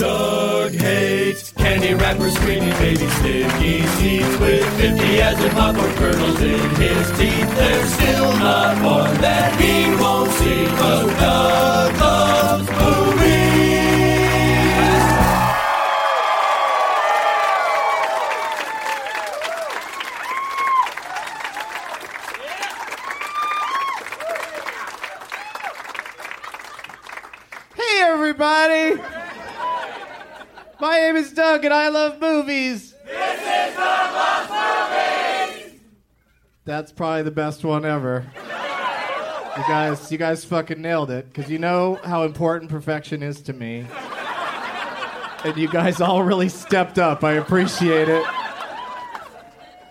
Doug hates candy wrappers, screaming baby sticky teeth with 50 as in popcorn kernels in his teeth. There's still not one that he won't see. Cause Doug loves movies. Is Doug, and I love movies. This is Doug Loves Movies. That's probably the best one ever. You guys, you guys fucking nailed it, because you know how important perfection is to me. And you guys all really stepped up. I appreciate it.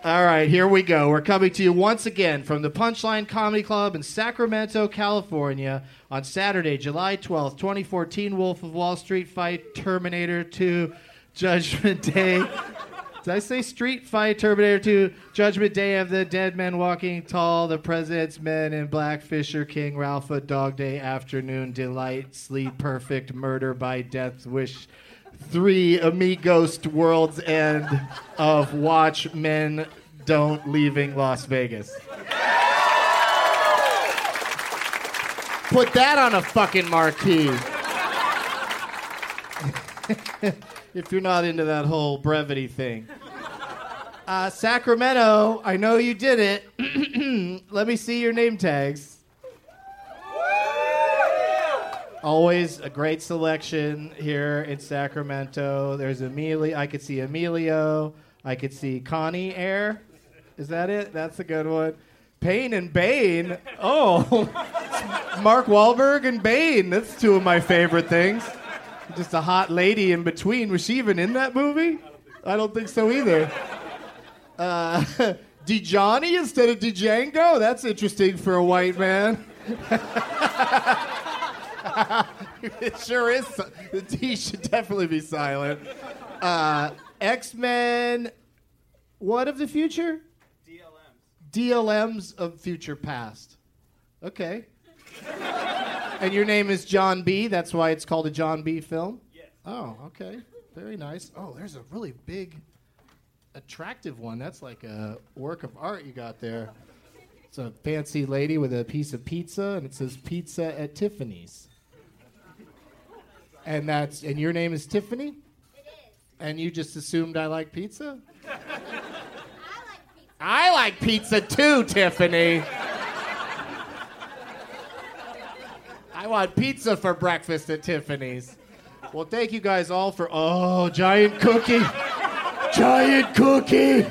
All right, here we go. We're coming to you once again from the Punchline Comedy Club in Sacramento, California on Saturday, July 12th, 2014. Wolf of Wall Street fight Terminator 2 Judgment Day. Did I say Street Fight Terminator 2 Judgment Day of the Dead Men Walking Tall, The President's Men in Black, Fisher King, Ralph Dog Day Afternoon Delight, Sleep Perfect, Murder by Death Wish. Three Amigos World's End of Watch Men Don't Leaving Las Vegas. Put that on a fucking marquee. if you're not into that whole brevity thing. Uh, Sacramento, I know you did it. Let me see your name tags. Always a great selection here in Sacramento. There's Emilio. I could see Emilio. I could see Connie Air. Is that it? That's a good one. Payne and Bane. Oh, Mark Wahlberg and Bane. That's two of my favorite things. Just a hot lady in between. Was she even in that movie? I don't think so either. Uh, Johnny instead of Django? That's interesting for a white man. it sure is. The D should definitely be silent. Uh, X Men. What of the future? DLMs. DLMs of future past. Okay. And your name is John B. That's why it's called a John B. film. Yes. Oh, okay. Very nice. Oh, there's a really big, attractive one. That's like a work of art you got there. It's a fancy lady with a piece of pizza, and it says "Pizza at Tiffany's." And that's and your name is Tiffany. It is. And you just assumed I like pizza. I like pizza too, Tiffany. I want pizza for breakfast at Tiffany's. Well, thank you guys all for oh, giant cookie, giant cookie.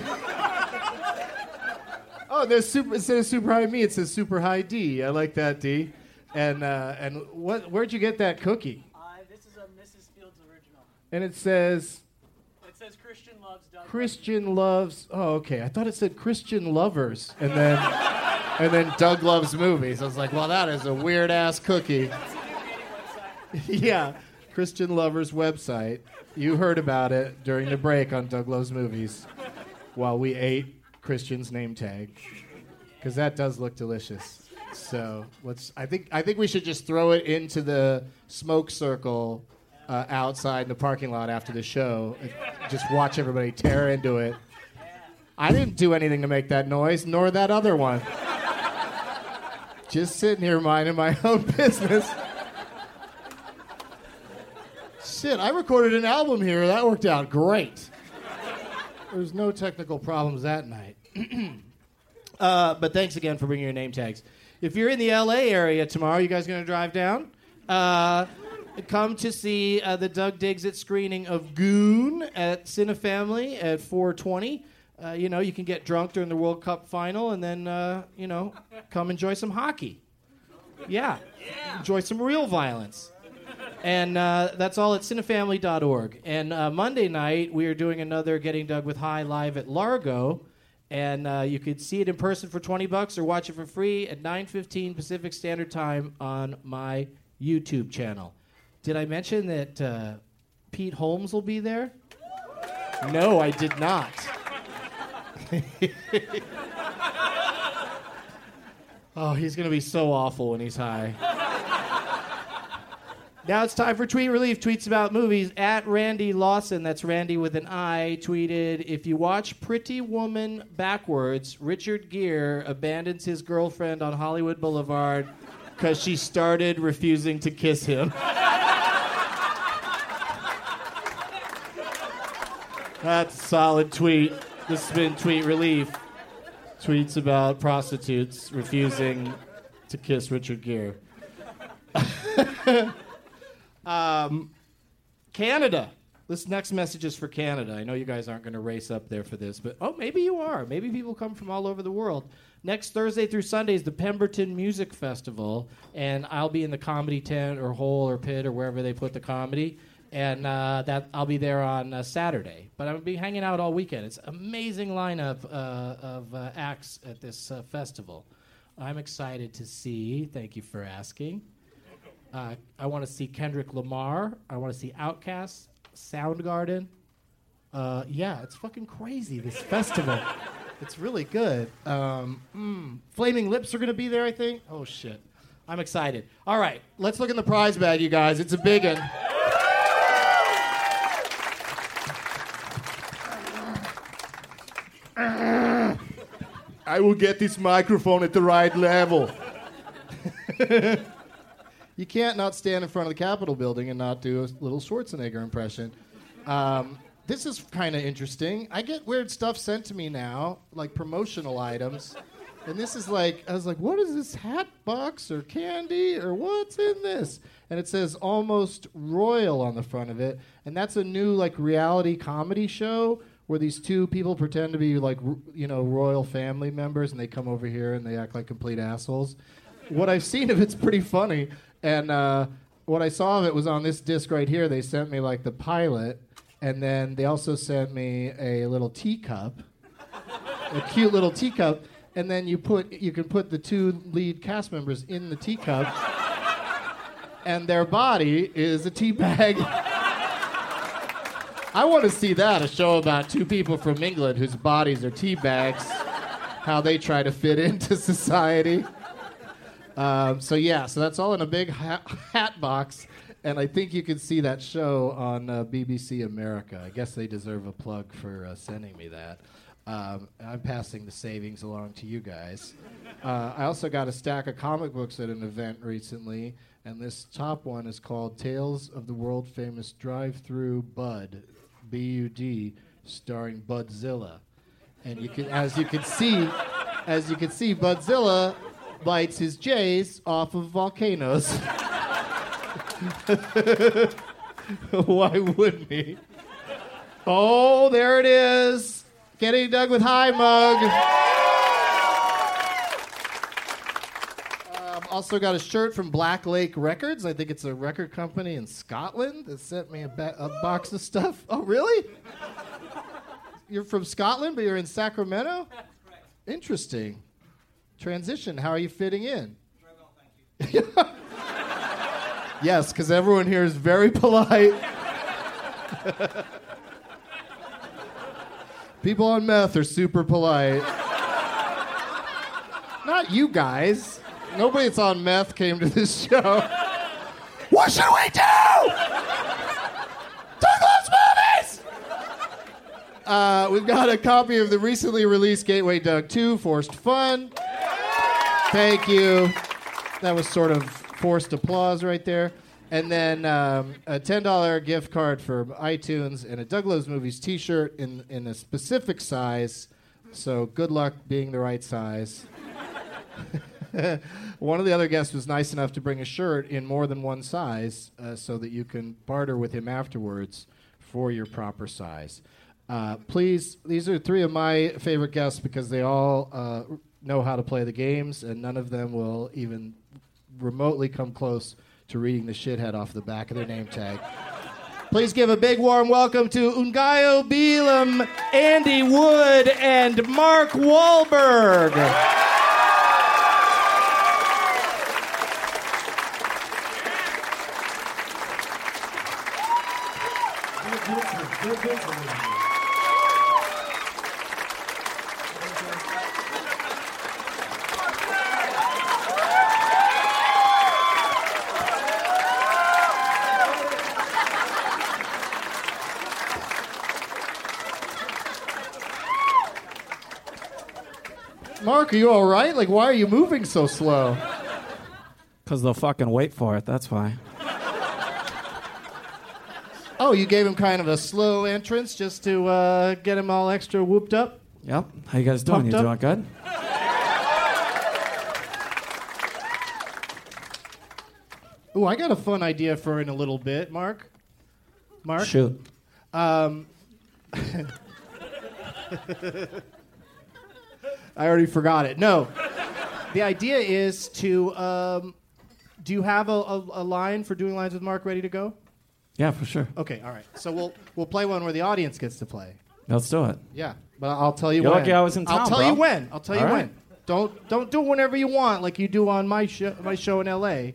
Oh, there's super instead of super high me, it says super high D. I like that D. And uh, and what? Where'd you get that cookie? Uh, this is a Mrs. Fields original. And it says says Christian loves Doug. Christian loves. Oh, okay. I thought it said Christian lovers, and then and then Doug loves movies. I was like, well, that is a weird ass cookie. yeah, Christian lovers website. You heard about it during the break on Doug loves movies, while we ate Christian's name tag, because that does look delicious. So let's. I think I think we should just throw it into the smoke circle uh, outside in the parking lot after the show. Just watch everybody tear into it. I didn't do anything to make that noise, nor that other one. Just sitting here minding my own business. Shit, I recorded an album here. That worked out great. There's no technical problems that night. uh, but thanks again for bringing your name tags. If you're in the LA area tomorrow, you guys to drive down? Uh, come to see uh, the Doug Diggs at screening of Goon at Cinefamily at 420. Uh, you know, you can get drunk during the World Cup final and then, uh, you know, come enjoy some hockey. Yeah. Enjoy some real violence. And uh, that's all at cinefamily.org. And uh, Monday night, we are doing another Getting Doug with High live at Largo. And uh, you could see it in person for 20 bucks or watch it for free at 9.15 Pacific Standard Time on my YouTube channel. Did I mention that uh, Pete Holmes will be there? No, I did not. oh, he's going to be so awful when he's high. Now it's time for Tweet Relief. Tweets about movies. At Randy Lawson, that's Randy with an I, tweeted If you watch Pretty Woman backwards, Richard Gere abandons his girlfriend on Hollywood Boulevard because she started refusing to kiss him. That's a solid tweet. This has been Tweet Relief. Tweets about prostitutes refusing to kiss Richard Gere. um, Canada. This next message is for Canada. I know you guys aren't going to race up there for this, but oh, maybe you are. Maybe people come from all over the world. Next Thursday through Sunday is the Pemberton Music Festival, and I'll be in the comedy tent or hole or pit or wherever they put the comedy, and uh, that I'll be there on uh, Saturday. But I'll be hanging out all weekend. It's amazing lineup uh, of uh, acts at this uh, festival. I'm excited to see. Thank you for asking. Uh, I want to see Kendrick Lamar. I want to see Outkast, Soundgarden. Yeah, it's fucking crazy. This festival. It's really good. Um, mm, Flaming Lips are gonna be there, I think. Oh shit, I'm excited. All right, let's look in the prize bag, you guys. It's a big one. I will get this microphone at the right level. you can't not stand in front of the Capitol building and not do a little Schwarzenegger impression. Um, this is kind of interesting. I get weird stuff sent to me now, like promotional items. And this is like, I was like, what is this hat box or candy or what's in this? And it says almost royal on the front of it. And that's a new like reality comedy show where these two people pretend to be like, you know, royal family members and they come over here and they act like complete assholes. What I've seen of it's pretty funny. And uh, what I saw of it was on this disc right here. They sent me like the pilot. And then they also sent me a little teacup a cute little teacup, and then you put you can put the two lead cast members in the teacup, and their body is a tea bag. I want to see that a show about two people from England whose bodies are tea bags, how they try to fit into society. Um, so yeah, so that's all in a big hat, hat box, and I think you can see that show on uh, BBC America. I guess they deserve a plug for uh, sending me that. Um, I'm passing the savings along to you guys. Uh, I also got a stack of comic books at an event recently, and this top one is called Tales of the World Famous Drive Through Bud, B U D, starring Budzilla. And you can, as you can see, as you can see, Budzilla bites his J's off of volcanoes. Why wouldn't he? Oh, there it is. Getting Doug with high mug. Also got a shirt from Black Lake Records. I think it's a record company in Scotland that sent me a, ba- a box of stuff. Oh, really? You're from Scotland, but you're in Sacramento? Interesting. Transition. How are you fitting in? Very well, thank you. yes, because everyone here is very polite. People on meth are super polite. Not you guys. Nobody that's on meth came to this show. What should we do? Doug loves movies! Uh, we've got a copy of the recently released Gateway Doug 2 Forced Fun. Thank you. That was sort of forced applause right there. And then um, a $10 gift card for iTunes and a Doug Loves Movies t shirt in, in a specific size. So good luck being the right size. one of the other guests was nice enough to bring a shirt in more than one size uh, so that you can barter with him afterwards for your proper size. Uh, please, these are three of my favorite guests because they all uh, know how to play the games, and none of them will even remotely come close to reading the shithead off the back of their name tag. Please give a big warm welcome to Ngaio Bealum, Andy Wood, and Mark Wahlberg. Mark, are you all right? Like, why are you moving so slow? Because they'll fucking wait for it, that's why. Oh, you gave him kind of a slow entrance just to uh, get him all extra whooped up? Yep. How you guys doing? Pumped you up? doing good? Ooh, I got a fun idea for in a little bit, Mark. Mark? Shoot. Um, I already forgot it. No. The idea is to. Um, do you have a, a, a line for doing lines with Mark ready to go? Yeah, for sure. Okay, all right. So we'll we'll play one where the audience gets to play. Let's do it. Yeah, but I'll tell you You're when. lucky I was in town, I'll tell bro. you when. I'll tell you All when. Don't don't do it whenever you want, like you do on my show my show in L.A.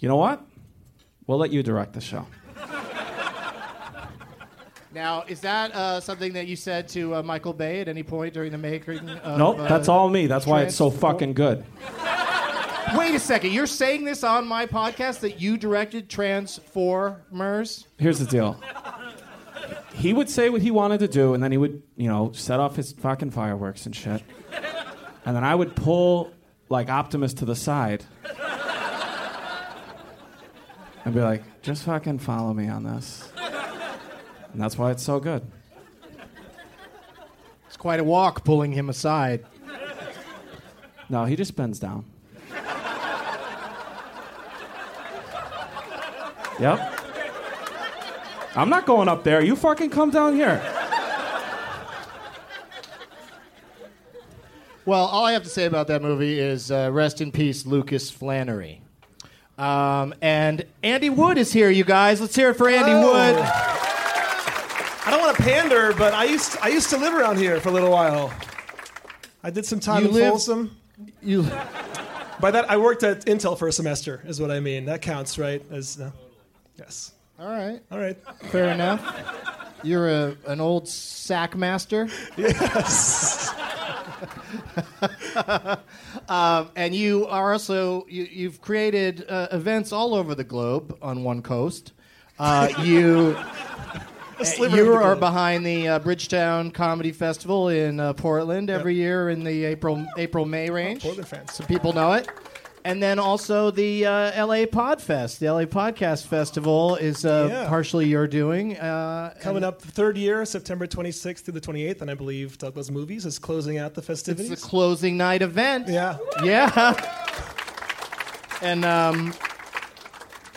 You know what? We'll let you direct the show. Now, is that uh, something that you said to uh, Michael Bay at any point during the making? Of, nope, uh, that's all me. That's why it's so fucking good. Wait a second. You're saying this on my podcast that you directed Transformers? Here's the deal. He would say what he wanted to do, and then he would, you know, set off his fucking fireworks and shit. And then I would pull, like, Optimus to the side. And be like, just fucking follow me on this. And that's why it's so good. It's quite a walk pulling him aside. No, he just bends down. Yep. I'm not going up there. You fucking come down here. Well, all I have to say about that movie is uh, rest in peace, Lucas Flannery. Um, and Andy Wood is here, you guys. Let's hear it for Andy Hello. Wood. I don't want to pander, but I used I used to live around here for a little while. I did some time You in lived- Folsom. You, By that, I worked at Intel for a semester, is what I mean. That counts, right? As uh, yes. All right. All right. Fair enough. You're a, an old sack master. Yes. Um, and you are also you, you've created uh, events all over the globe on one coast. Uh, you you are behind the uh, Bridgetown Comedy Festival in uh, Portland every year in the April April May range. Portland fans. So people know it. And then also the uh, LA Podfest, the LA Podcast Festival is uh, Yeah. partially your doing. Uh, Coming up, third year, September 26th through the 28th, and I believe Doug Loves Movies is closing out the festivities. It's the closing night event. yeah. Yeah. and um,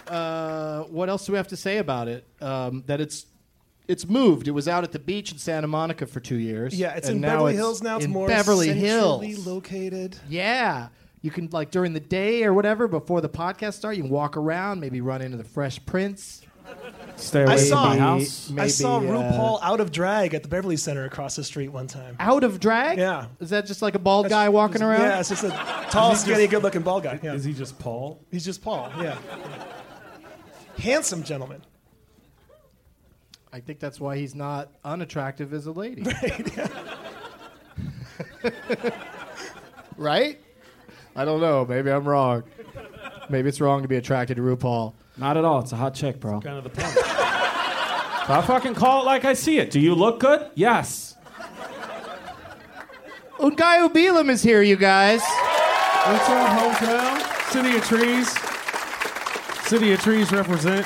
uh, what else do we have to say about it? Um, that it's it's moved. It was out at the beach in Santa Monica for two years. Yeah, it's in now Beverly Hills now. It's in more Beverly centrally Hills. located. Yeah. You can like during the day or whatever before the podcast start. You can walk around, maybe run into the Fresh Prince. Stay away I from saw- my house. I Maybe, saw uh, RuPaul out of drag at the Beverly Center across the street one time. Out of drag? Yeah. Is that just like a bald guy walking around? Yeah, it's just a tall, skinny, good-looking bald guy. Yeah. Is he just Paul? He's just Paul. Yeah. Handsome gentleman. I think that's why he's not unattractive as a lady. right? I don't know. Maybe I'm wrong. Maybe it's wrong to be attracted to RuPaul. Not at all. It's a hot chick, bro. Kind of the point. I fucking call it like I see it. Do you look good? Yes. Ngaio Bealum is here, you guys. What's up, hometown? City of Trees. City of Trees represent.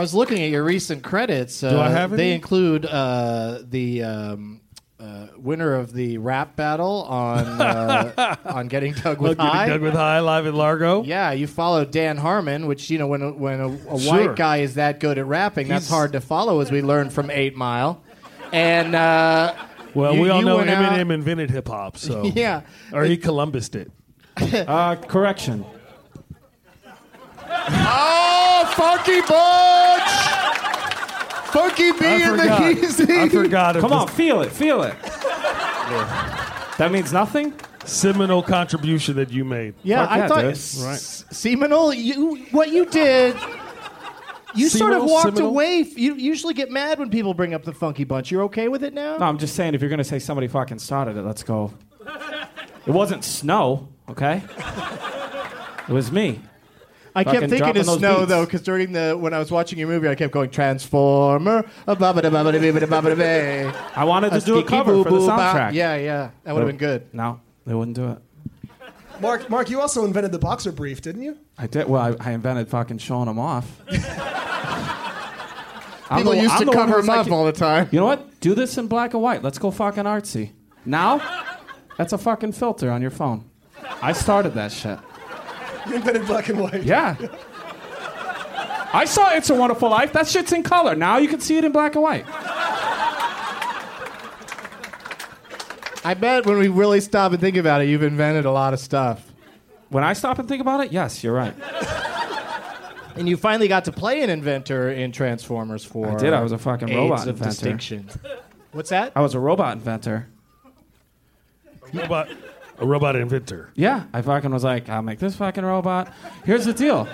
I was looking at your recent credits. Uh, Do I have any? They include uh, the um, uh, winner of the rap battle on uh, on Getting Doug with High. Doug with High live in Largo. Yeah, you followed Dan Harmon, which you know when a, when a, a Sure. white guy is that good at rapping, that's He's- hard to follow, as we learned from Eight Mile. And uh, Well, you- we all you know went out- Eminem invented hip hop, so Yeah. or he Columbused it. Uh, correction. Funky Butch! Funky B I and the forgot. Easy. I forgot. Come on, feel it, feel it. That means nothing? seminal contribution that you made. Yeah, Fuck I yeah, thought dude. s- Right. Seminole. You what you did. You sort of Seminole, walked Seminole? away. f- You usually get mad when people bring up the Funky Bunch. You're okay with it now? No, I'm just saying if you're gonna say somebody fucking started it, let's go. It wasn't snow, okay? It was me. I kept thinking dropping of snow beats. though, because during the when I was watching your movie, I kept going Transformer. I wanted to do a cover boo for the soundtrack. Yeah, yeah, that would have been good. No, they wouldn't do it. Mark, Mark, you also invented the boxer brief, didn't you? I did. Well, I, I invented fucking showing them off. I'm People the- used I'm to cover who's them like, up all the time. You know what? Do this in black and white. Let's go fucking artsy. Now, that's a fucking filter on your phone. I started that shit. You invented black and white. Yeah. I saw It's a Wonderful Life. That shit's in color. Now you can see it in black and white. I bet when we really stop and think about it, you've invented a lot of stuff. When I stop and think about it, yes, you're right. And you finally got to play an inventor in Transformers 4. I did. I was a fucking Aids robot of inventor. distinction. What's that? I was a robot inventor. A robot, a robot inventor. Yeah, I fucking was like, I'll make this fucking robot. Here's the deal.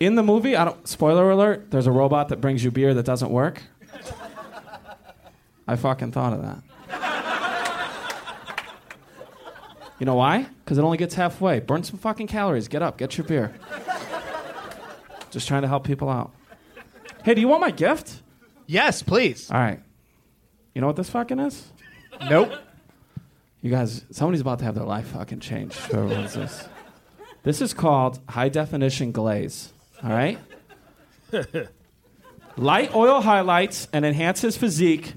In the movie, I don't spoiler alert, there's a robot that brings you beer that doesn't work. I fucking thought of that. You know why? Because it only gets halfway. Burn some fucking calories. Get up, get your beer. Just trying to help people out. Hey, do you want my gift? Yes, please. All right. You know what this fucking is? Nope. You guys, somebody's about to have their life fucking changed. Whoever this. This is called high definition glaze. All right? Light oil highlights and enhances physique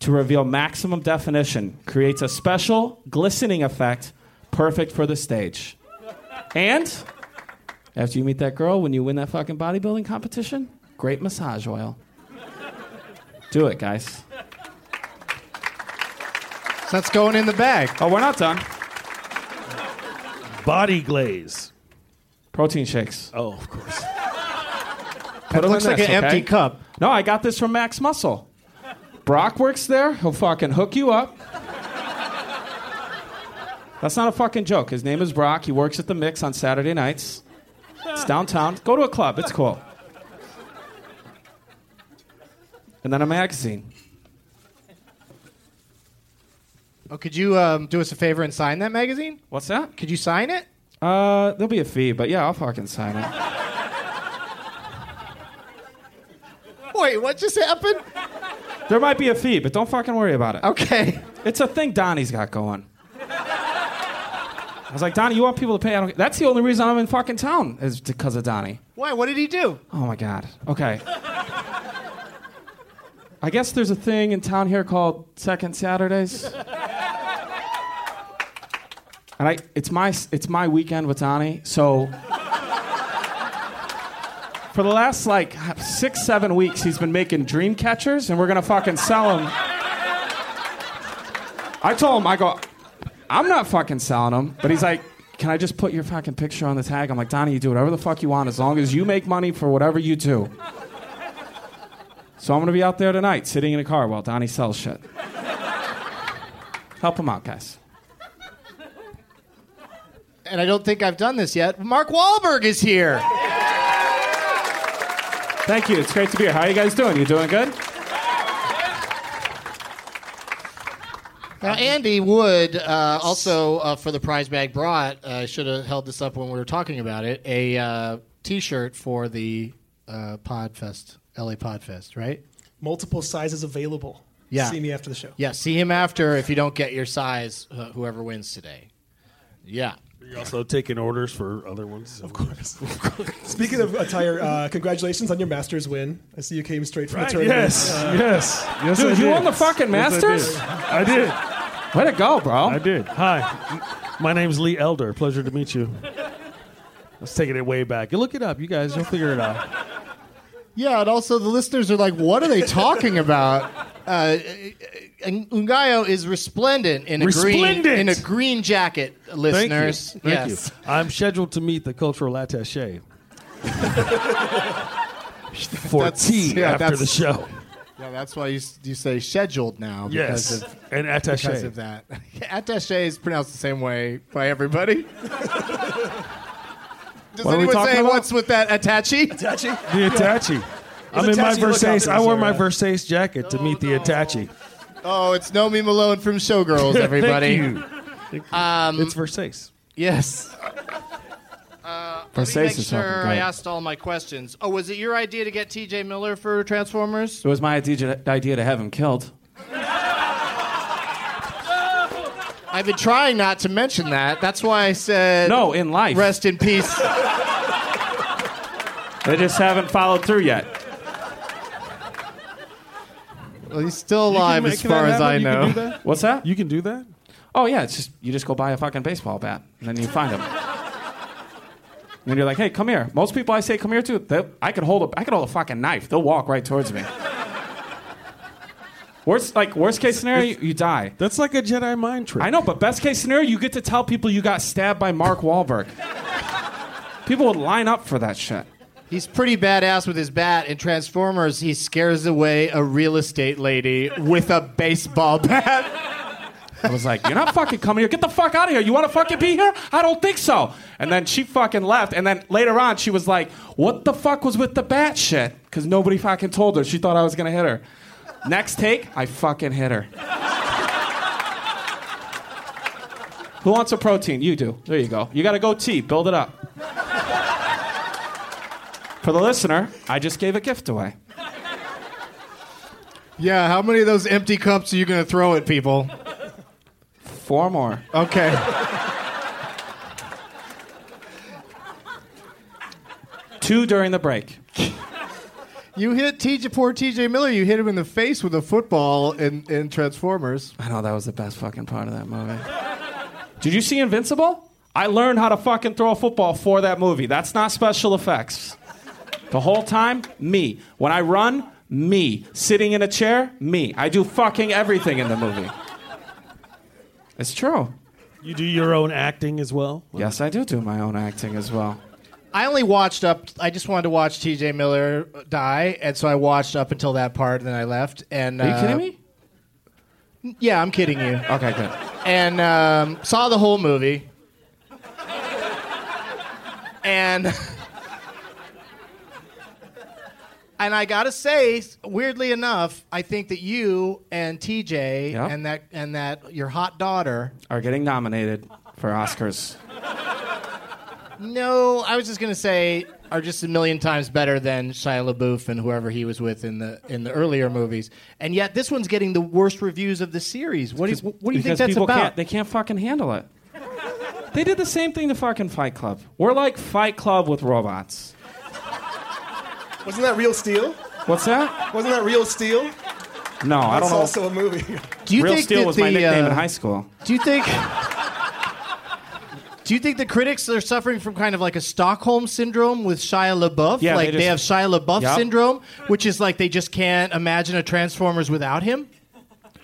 to reveal maximum definition. Creates a special glistening effect perfect for the stage. And after you meet that girl, when you win that fucking bodybuilding competition, great massage oil. Do it, guys. So that's going in the bag. Oh, we're not done. Body glaze. Protein shakes. Oh, of course. Put 'em looks like this, an empty cup. No, I got this from Max Muscle. Brock works there. He'll fucking hook you up. That's not a fucking joke. His name is Brock. He works at the Mix on Saturday nights. It's downtown. Go to a club. It's cool. And then a magazine. Oh, could you um, do us a favor and sign that magazine? What's that? Could you sign it? Uh, there'll be a fee, but yeah, I'll fucking sign it. Wait, what just happened? There might be a fee, but don't fucking worry about it. Okay. It's a thing Donnie's got going. I was like, Donnie, you want people to pay? I don't. That's the only reason I'm in fucking town is because of Donnie. Why? What did he do? Oh my god. Okay. I guess there's a thing in town here called Second Saturdays. And I, it's my, it's my weekend with Donnie. So for the last like six, seven weeks, he's been making dream catchers, and we're gonna fucking sell them. I told him, I go, I'm not fucking selling them, but he's like, can I just put your fucking picture on the tag? I'm like, Donnie, you do whatever the fuck you want as long as you make money for whatever you do. So I'm gonna be out there tonight, sitting in a car while Donnie sells shit. Help him out, guys. And I don't think I've done this yet. Mark Wahlberg is here. Thank you. It's great to be here. How are you guys doing? You doing good? Now, Andy Wood, uh, also uh, for the prize bag, brought, I should have held this up when we were talking about it, a uh, t shirt for the uh, Podfest, LA Podfest, right? Multiple sizes available. Yeah. See me after the show. Yeah, see him after if you don't get your size, uh, whoever wins today. Yeah. You're also taking orders for other ones. Of course. Speaking of attire, uh, congratulations on your Masters win. I see you came straight from Right, the tournament. yes, Uh, yes, yes. Dude, I you did. won the fucking Yes, I did. Masters? I did. Way to go, bro. I did. Hi, my name's Lee Elder. Pleasure to meet you. Let's take it way back. You look it up, you guys. You'll figure it out. Yeah, and also the listeners are like, what are they talking about? Uh, and Ngaio is resplendent in a green Resplendent. in a green jacket, listeners. Thank you. Thank yes. you. I'm scheduled to meet the cultural attaché for That's- tea yeah, after that's- the show. Yeah, that's why you, s- you say scheduled now. Because Yes, of, and attaché. Because of that. attaché is pronounced the same way by everybody. Does What are we anyone talking say about? what's with that attaché? Attaché? The Attache. I'm in my Versace. I there, wore my. Versace jacket to meet the Attache. Oh, it's Nomi Malone from Showgirls, everybody. Thank you. Um, It's Versace. yes. Uh, let me Versace make is fucking sure great. I asked all my questions. Oh, was it your idea to get T.J. Miller for Transformers? It was my idea, idea to have him killed. I've been trying not to mention that. That's why I said No, in life. rest in peace. They just haven't followed through yet. well, he's still alive as far as I happen? You can know. that? What's that? You can do that? Oh yeah, it's just you just go buy a fucking baseball bat and then you find him. And you're like, hey, come here. Most people I say come here to, I could hold a I could hold a fucking knife. They'll walk right towards me. Worst like worst case scenario, you, you die. That's like a Jedi mind trick. I know, but best case scenario, you get to tell people you got stabbed by Mark Wahlberg. People would line up for that shit. He's pretty badass with his bat. In Transformers, he scares away a real estate lady with a baseball bat. I was like, you're not fucking coming here. Get the fuck out of here. You want to fucking be here? I don't think so. And then she fucking left. And then later on, she was like, what the fuck was with the bat shit? Because nobody fucking told her. She thought I was going to hit her. Next take, I fucking hit her. Who wants a protein? You do. There you go. You got to go T. Build it up. For the listener, I just gave a gift away. Yeah, how many of those empty cups are you going to throw at people? Four more. Okay. Two during the break. You hit TJ, poor TJ Miller. You hit him in the face with a football in, in Transformers. I know that was the best fucking part of that movie. Did you see Invincible? I learned how to fucking throw a football for that movie. That's not special effects. The whole time, me. When I run, me. Sitting in a chair, me. I do fucking everything in the movie. It's true. You do your own acting as well? Yes, I do do my own acting as well. I only watched up. I just wanted to watch T.J. Miller die, and so I watched up until that part, and then I left. And Are you uh, kidding me? Yeah, I'm kidding you. Okay, good. And um, saw the whole movie, and and I gotta say, weirdly enough, I think that you and TJ Yeah. and that and that your hot daughter. Are getting nominated for Oscars. No, I was just gonna say are just a million times better than Shia LaBeouf and whoever he was with in the in the earlier movies, and yet this one's getting the worst reviews of the series. What do you, what do you think Because that's people about? Can't, they can't fucking handle it. They did the same thing to fucking Fight Club. We're like Fight Club with robots. Wasn't that Real Steel? What's that? Wasn't that Real Steel? No, I don't know. also a movie. Do you Real think Steel that was my the, nickname uh, in high school. Do you think? Do you think the critics are suffering from kind of like a Stockholm syndrome with Shia LaBeouf? Yeah, like they they, have Shia LaBeouf Yep. syndrome, which is like they just can't imagine a Transformers without him.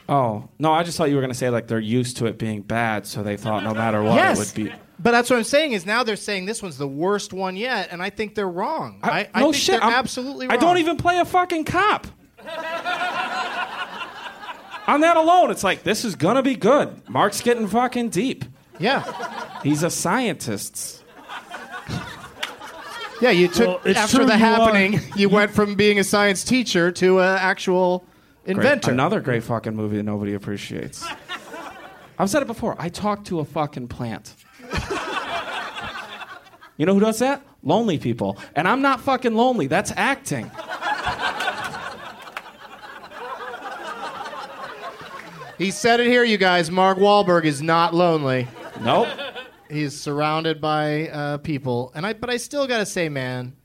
Oh no, I just thought you were gonna say like they're used to it being bad, so they thought no matter what yes, it would be. but that's what I'm saying is now they're saying this one's the worst one yet, and I think they're wrong. I, I no think shit, they're I'm- absolutely wrong. I don't even play a fucking cop. On that alone, it's like this is gonna be good. Mark's getting fucking deep. Yeah, He's a scientist. yeah. You took Well, it's after the you are- happening, you went from being a science teacher to an actual Great- inventor. Another great fucking movie that nobody appreciates. I've said it before. I talk to a fucking plant. you know who does that? Lonely people. And I'm not fucking lonely. That's acting. He said it here, you guys. Mark Wahlberg is not lonely. Nope. He's surrounded by uh, people, and I. But I still gotta say, man,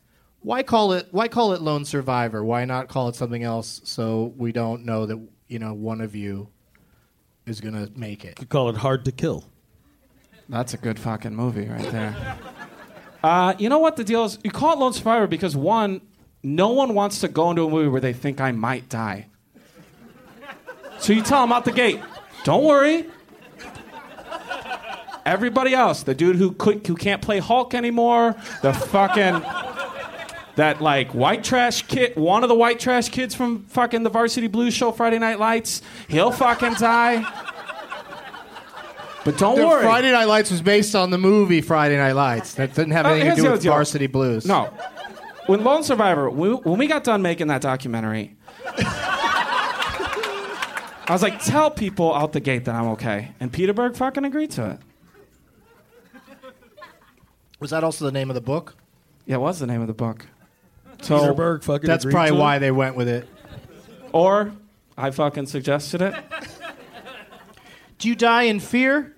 why call it? Why call it Lone Survivor? Why not call it something else? So we don't know that you know one of you is gonna make it. Could call it Hard to Kill. That's a good fucking movie right there. Uh, you know what the deal is? You call it Lone Survivor because one, no one wants to go into a movie where they think I might die. So you tell them out the gate, don't worry. Everybody else, the dude who could, who can't play Hulk anymore, the fucking that like white trash kid, one of the white trash kids from fucking the Varsity Blues show Friday Night Lights, he'll fucking die. But don't The worry. Friday Night Lights was based on the movie Friday Night Lights. That didn't have Uh, anything here's to do with deal. Varsity Blues. No. When Lone Survivor, we, when we got done making that documentary, I was like, tell people out the gate that I'm okay. And Peter Berg fucking agreed to it. Was that also the name of the book? Yeah, it was the name of the book. So, Peter Berg fucking That's agreed probably to it? why they went with it. or I fucking suggested it. Do you die in fear,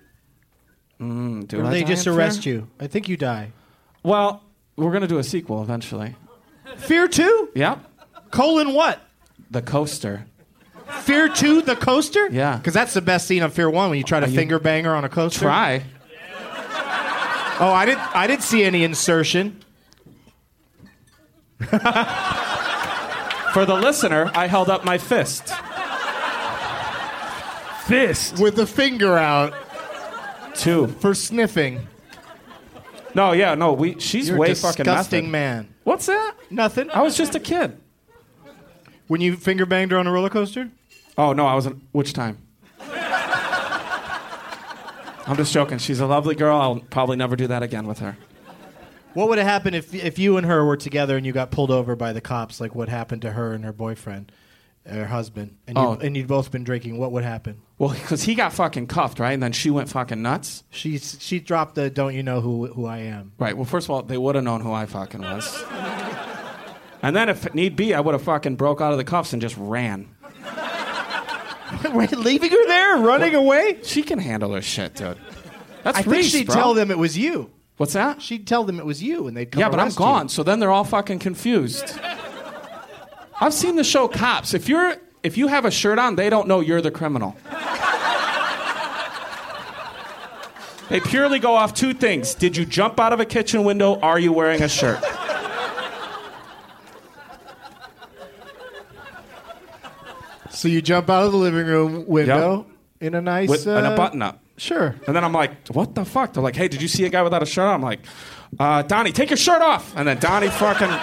Mm, do or I they die just in fear? arrest you? I think you die. Well, we're going to do a sequel eventually. Fear two? Yep. Colon what? The Coaster. Fear two, the coaster? Yeah. Because that's the best scene on Fear one when you try to Are finger bang her on a coaster. Try. Oh, I didn't. I didn't see any insertion. For the listener, I held up my fist. Fist. with the finger out Two. for sniffing. No, yeah, no, we she's You're a way fucking disgusting method. man. What's that? Nothing. I was just a kid. When you finger banged her on a roller coaster? Oh no, I wasn't. Which time? I'm just joking. She's a lovely girl. I'll probably never do that again with her. What would have happened if if you and her were together and you got pulled over by the cops? Like what happened to her and her boyfriend, her husband, and you Oh. and you'd both been drinking? What would happen? Well, because he got fucking cuffed, right? And then she went fucking nuts. She she dropped the "Don't you know who who I am?" Right. Well, first of all, they would have known who I fucking was. and then, if need be, I would have fucking broke out of the cuffs and just ran. Wait, leaving her there, running away? She can handle her shit, dude. That's I think she'd bro. tell them it was you. What's that? She'd tell them it was you, and they'd come Yeah, but I'm arrest you. gone. So then they're all fucking confused. I've seen the show Cops. If you're if you have a shirt on, they don't know you're the criminal. they purely go off two things. Did you jump out of a kitchen window? Are you wearing a shirt? So you jump out of the living room window in a nice With and uh, a button up. Sure. And then I'm like, what the fuck? They're like, hey, did you see a guy without a shirt on? I'm like, uh, Donnie, take your shirt off. And then Donnie fucking.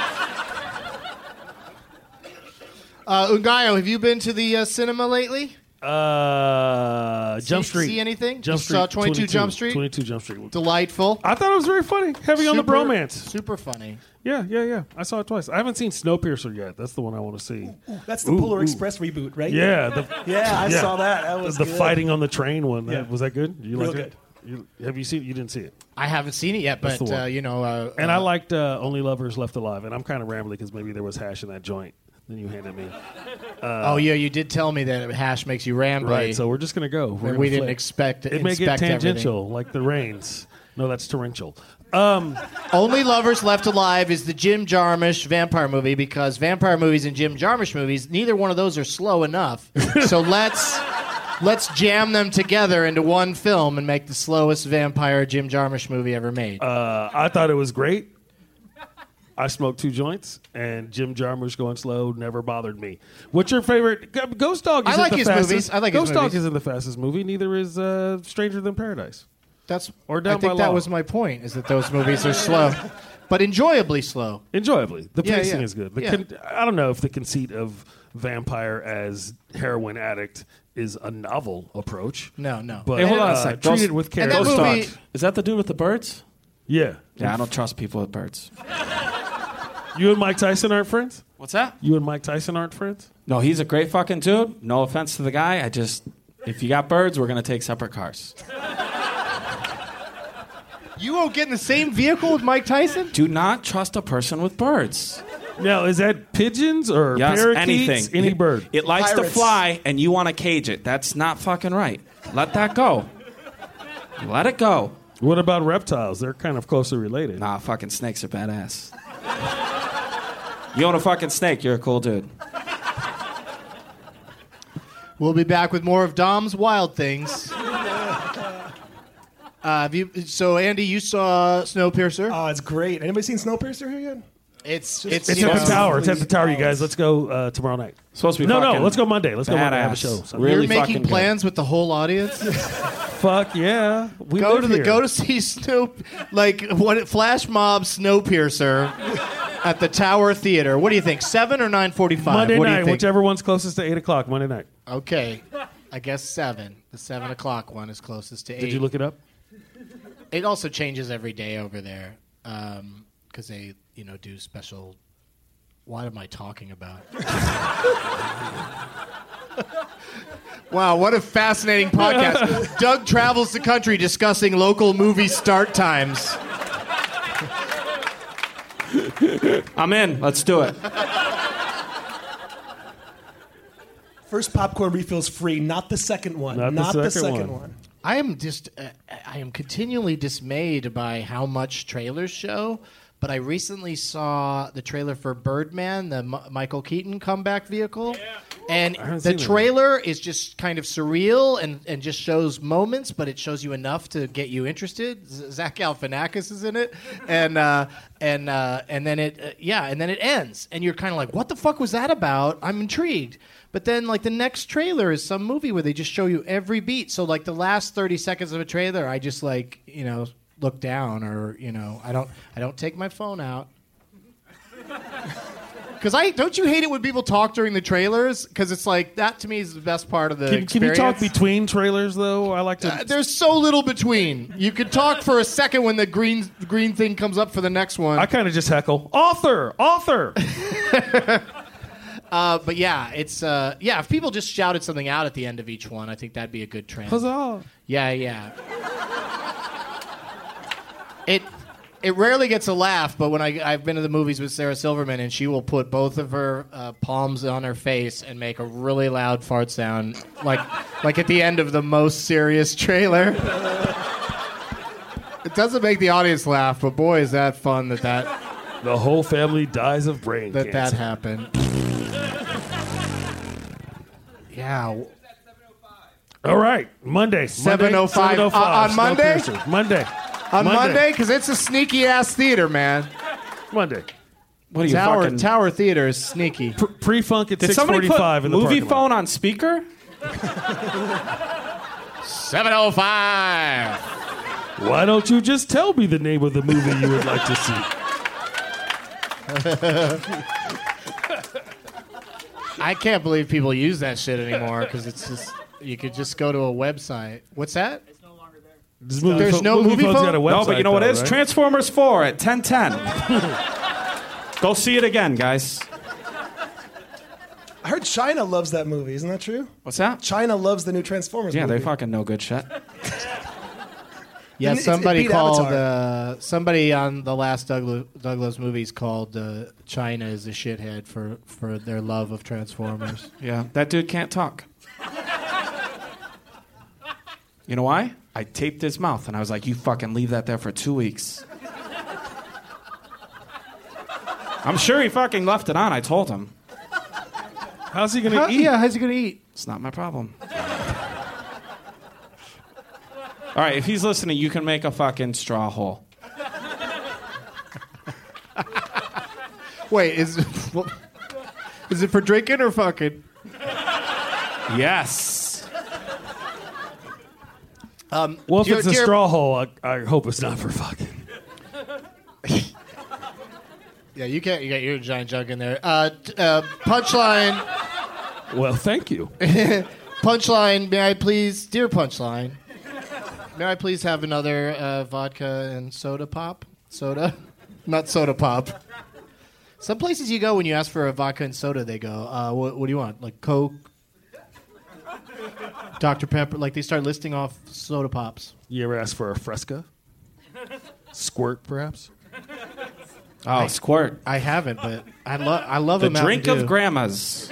Uh, Ngaio, have you been to the uh, cinema lately? Uh, Jump See- Street. see anything? Jump You Street. saw 22 Jump Street? 22 Jump Street. Delightful. I thought it was very funny. Heavy on the Super- bromance. Super funny. Yeah, yeah, yeah. I saw it twice. I haven't seen Snowpiercer yet. That's the one I want to see. That's the Ooh, Polar ooh. Express reboot, right? Yeah, the, yeah, I saw that. That was the good. fighting on the train one. Yeah. That- was that good? You Real liked it? You, have you seen it? You didn't see it. I haven't seen it yet, That's but the one. uh, you know, uh, And uh, I liked uh, Only Lovers Left Alive. And I'm kind of rambling because maybe there was hash in that joint. Then you handed me. Uh, oh yeah, you did tell me that hash makes you rambly. Right, so we're just gonna go. We're And gonna we didn't expect it. It May get inspect everything. tangential, like the rains. No, that's torrential. Um, Only Lovers Left Alive is the Jim Jarmusch vampire movie because vampire movies and Jim Jarmusch movies, neither one of those are slow enough. so let's let's jam them together into one film and make the slowest vampire Jim Jarmusch movie ever made. uh, I thought it was great. I smoked two joints, and Jim Jarmusch going slow never bothered me. What's your favorite? Ghost Dog. I Isn't like the his fastest. movies. I like his Ghost Dog movies. isn't the fastest movie. Neither is uh, Stranger Than Paradise. That's or Down I think by that Law. was my point. Is that those movies are slow, but enjoyably slow. enjoyably. The Yeah, pacing yeah. is good. The Yeah. con- I don't know if the conceit of vampire as heroin addict is a novel approach. No, no. But hey, hold on uh, a sec. treat Ghost- it with care. and that Ghost movie- Dog. Is that the dude with the birds? Yeah. Yeah, I don't trust people with birds. You and Mike Tyson aren't friends? What's that? You and Mike Tyson aren't friends? No, he's a great fucking dude. No offense to the guy. I just, if you got birds, we're gonna take separate cars. You won't get in the same vehicle with Mike Tyson. Do not trust a person with birds. Now, is that pigeons or Yes, parakeets? anything. Any It- bird. It likes to fly, and you want to cage it. That's not fucking right. Let that go. Let it go. What about reptiles? They're kind of closely related. Nah, fucking snakes are badass. You own a fucking snake, you're a cool dude. We'll be back with more of Dom's Wild Things. Uh, have you, so Andy, you saw Snowpiercer. Oh, it's great. Anybody seen Snowpiercer here yet? It's Just- it's, It's at the tower. It's at the tower, you guys. Let's go uh, tomorrow night. Supposed to be No, no. Let's go Monday. Let's go Monday. I have a show. Sunday. Really You're making fucking good. plans with the whole audience. Fuck yeah. We go live to the here. go to see Snow, like what Flash Mob Snowpiercer at the Tower Theater. What do you think? Seven or nine forty-five? Monday what do you night, think? whichever one's closest to 8 o'clock, Monday night. Okay, I guess seven. The seven o'clock one is closest to eight. Did you look it up? It also changes every day over there um, because they, you know, do special. What am I talking about? wow, what a fascinating podcast! Doug travels the country discussing local movie start times. I'm in. Let's do it. First popcorn refill's free, not the second one. Not the the second second one. one. I am just, uh, I am continually dismayed by how much trailers show. But I recently saw the trailer for Birdman, the M- Michael Keaton comeback vehicle, and the trailer is just kind of surreal and, and just shows moments, but it shows you enough to get you interested. Z- Zach Galifianakis is in it, and uh, and uh, and then it, uh, yeah, and then it ends, and you're kind of like, what the fuck was that about? I'm intrigued. But then, like the next trailer is some movie where they just show you every beat. So, like the last thirty seconds of a trailer, I just like you know look down or you know I don't I don't take my phone out. Because I don't you hate it when people talk during the trailers? Because it's like that to me is the best part of the Can, can you talk between trailers, though? I like to. Uh, there's so little between. You could talk for a second when the green green thing comes up for the next one. I kind of just heckle. Author! Author! Uh, but yeah, it's uh, yeah. If people just shouted something out at the end of each one, I think that'd be a good trend. Huzzah! Yeah, yeah. It it rarely gets a laugh, but when I I've been to the movies with Sarah Silverman, and she will put both of her uh, palms on her face and make a really loud fart sound, like like at the end of the most serious trailer. It doesn't make the audience laugh, but boy, is that fun that that The whole family dies of brain that that happened. Yeah. All right, Monday. 7:05. Monday, Uh, on Monday? Snowpiercer. Monday. On Monday, because it's a sneaky ass theater, man. Monday. What are you Tower fucking? Tower Theater is sneaky. Pre funk at Did six somebody forty put five in the movie parking lot. phone on speaker? 705. Why don't you just tell me the name of the movie you would like to see? I can't believe people use that shit anymore because it's just you could just go to a website. What's that? This movie There's phone- no movie phone's phone? got a website. no, but you know what though, is right? Transformers 4 at 1010. Go see it again, guys. I heard China loves that movie. Isn't that true? What's that? China loves the new Transformers Yeah, movie. they fucking know good shit. Yeah, It's- it somebody called Avatar. uh, somebody on the last Douglas, Douglas movies called uh, China is a shithead for for their love of Transformers. Yeah, that dude can't talk. You know why? I taped his mouth and I was like, you fucking leave that there for two weeks. I'm sure he fucking left it on. I told him. How's he gonna How- eat? yeah, how's he gonna eat? It's not my problem. All right, if he's listening, you can make a fucking straw hole. Wait, is what- is it for drinking or fucking? Yes. Um, Well, if it's a do straw hole, I, I hope it's not for fucking. Yeah, you can't. You got your giant jug in there. Uh, uh, punchline. Well, thank you. punchline. May I please, dear punchline? May I please have another uh, vodka and soda pop? Soda, not soda pop. Some places you go when you ask for a vodka and soda, they go, uh, what, "What do you want? Like Coke, Dr Pepper?" Like they start listing off soda pops. You ever ask for a Fresca? Squirt, perhaps? Oh, squirt. I haven't, but I love. I love The a Mountain drink of grandmas.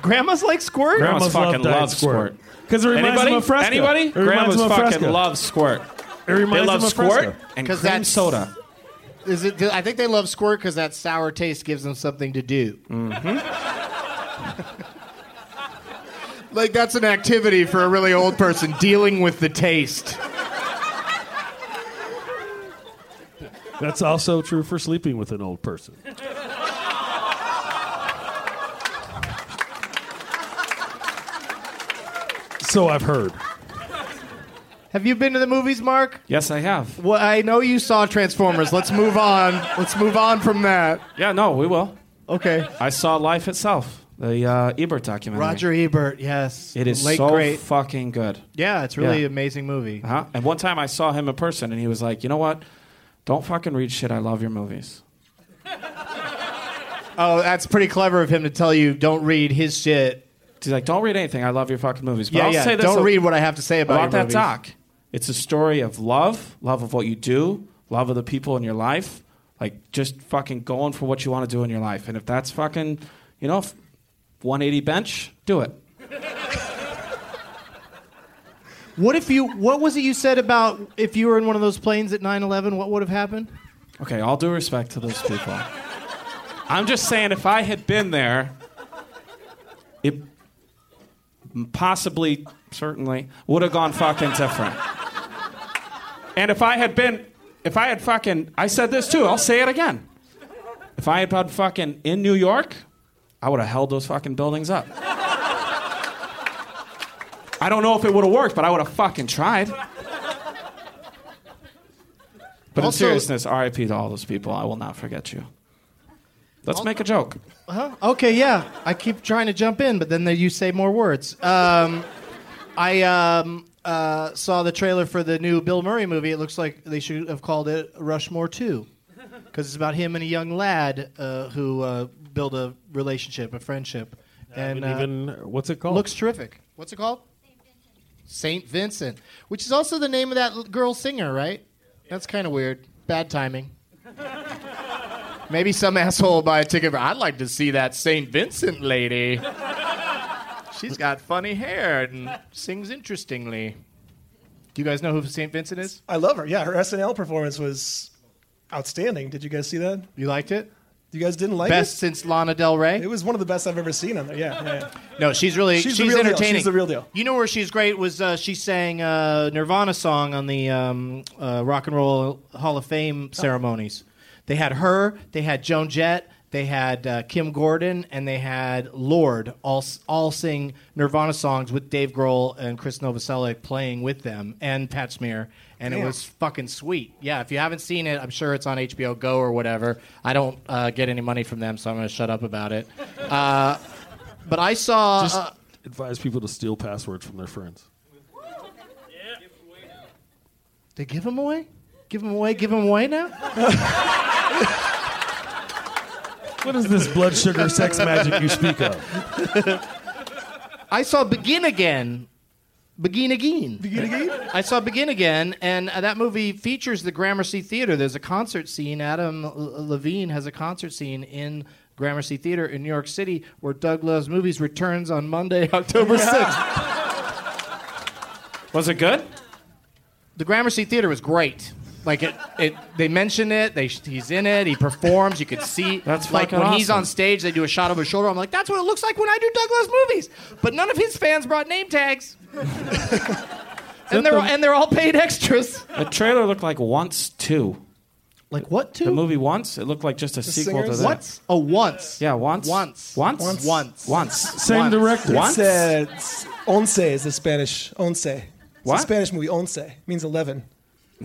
Grandmas like squirt. Grandmas Grandmas fucking Diet love Squirt. Because it reminds Anybody? them of Fresca. Anybody? It Grandmas them of fucking Fresca. love squirt. It reminds They them love of squirt Fresca. and 'Cause cream that's- soda. Is it? I think they love squirt because that sour taste gives them something to do. Mm-hmm. Like that's an activity for a really old person dealing with the taste. That's also true for sleeping with an old person. So I've heard. Have you been to the movies, Mark? Yes, I have. Well, I know you saw Transformers. Let's move on. Let's move on from that. Yeah, no, we will. Okay. I saw Life Itself, the uh, Ebert documentary. Roger Ebert. Yes. It is Late so great. fucking good. Yeah, it's really Yeah. amazing movie. Uh-huh. And one time I saw him in person, and he was like, "You know what? Don't fucking read shit. I love your movies." Oh, that's pretty clever of him to tell you don't read his shit. He's like, "Don't read anything. I love your fucking movies." But Yeah, I'll yeah. say this Don't read what I have to say about, about your that movies. doc. It's a story of love, love of what you do, love of the people in your life, like just fucking going for what you want to do in your life. And if that's fucking, you know, if 180 bench, do it. What if you? What was it you said about if you were in one of those planes at 9/11? What would have happened? Okay, all due respect to those people. I'm just saying, if I had been there, it possibly, certainly, would have gone fucking different. And if I had been, if I had fucking, I said this too, I'll say it again. If I had been fucking in New York, I would have held those fucking buildings up. I don't know if it would have worked, but I would have fucking tried. But in seriousness, RIP to all those people. I will not forget you. Let's make a joke. Huh? Okay, yeah. I keep trying to jump in, but then you say more words. Um, I um, uh, saw the trailer for the new Bill Murray movie. It looks like they should have called it Rushmore 2. Because it's about him and a young lad uh, who uh, build a relationship, a friendship. And uh, even what's it called? looks terrific. What's it called? Saint Vincent, which is also the name of that l- girl singer, right? That's kind of weird. Bad timing. Maybe some asshole will buy a ticket for. I'd like to see that Saint Vincent lady. She's got funny hair and sings interestingly. Do you guys know who Saint Vincent is? I love her. Yeah, her SNL performance was outstanding. Did you guys see that? You liked it? You guys didn't like Best it? since Lana Del Rey. It was one of the best I've ever seen on there. Yeah, yeah. yeah. No, she's really She's she's, real deal. entertaining. She's the real deal. You know where she's great was uh, she sang a Nirvana song on the um, uh, Rock and Roll Hall of Fame ceremonies. They had her, they had Joan Jett, they had uh, Kim Gordon, and they had Lorde all all sing Nirvana songs with Dave Grohl and Chris Novoselic playing with them, and Pat Smear, and it was fucking sweet. Yeah, if you haven't seen it, I'm sure it's on HBO Go or whatever. I don't uh, get any money from them, so I'm going to shut up about it. Uh, but I saw. Just uh, advise people to steal passwords from their friends. they give them away. Give them away. Give them away now. What is this blood sugar sex magic you speak of? I saw Begin Again. Begin Again. Begin again? I saw Begin Again, and uh, that movie features the Gramercy Theater. There's a concert scene. Adam L- Levine has a concert scene in Gramercy Theater in New York City where Doug Loves Movies returns on Monday, October 6th. Was it good? The Gramercy Theater was great. Like it, it they mention it. They, he's in it. He performs. You could see. That's like when fucking he's on stage. They do a shot of his shoulder. I'm like, that's what it looks like when I do Doug Loves Movies. But none of his fans brought name tags. and they're and they're all paid extras. The trailer looked like Once Two. Like what? Two? The movie Once. It looked like just a sequel to that. Once? Oh, once. Yeah, once. Once. Once. Once. Once. Once. Same Once. director. Once. It's, uh, it's once is the Spanish. Once. It's What? a Spanish movie. Once means eleven.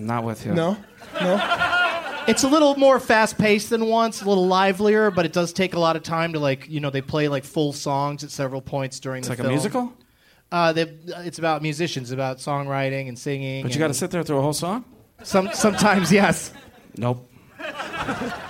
Not with you. No, no. It's a little more fast paced than once, a little livelier, but it does take a lot of time to like, you know, they play like full songs at several points during It's the like a musical. Uh, they, it's about musicians, about songwriting and singing. But you got to and sit there through a whole song. Some, sometimes, yes. Nope.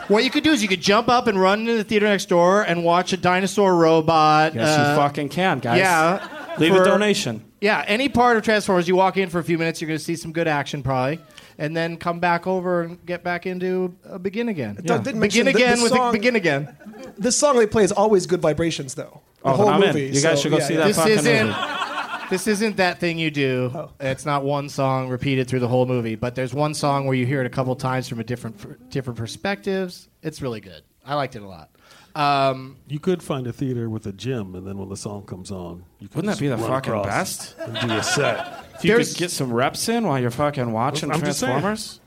What you could do is you could jump up and run into the theater next door and watch a dinosaur robot. Yes, uh, you fucking can, guys. Yeah. Leave for- a donation. Yeah, any part of Transformers, you walk in for a few minutes, you're going to see some good action probably, and then come back over and get back into uh, Begin Again. Doug didn't mention Begin the- Again the with song- Begin Again. The song they play is always good vibrations, though. The Oh, whole I'm in. movie. You guys so, should go yeah, see yeah. that This fucking isn't. movie. This isn't that thing you do. Oh. It's not one song repeated through the whole movie, but there's one song where you hear it a couple times from a different different perspectives. It's really good. I liked it a lot. Um, You could find a theater with a gym, and then when the song comes on, you could Wouldn't that be the fucking best? And do a set. If you There's- could get some reps in while you're fucking watching I'm just saying. Transformers.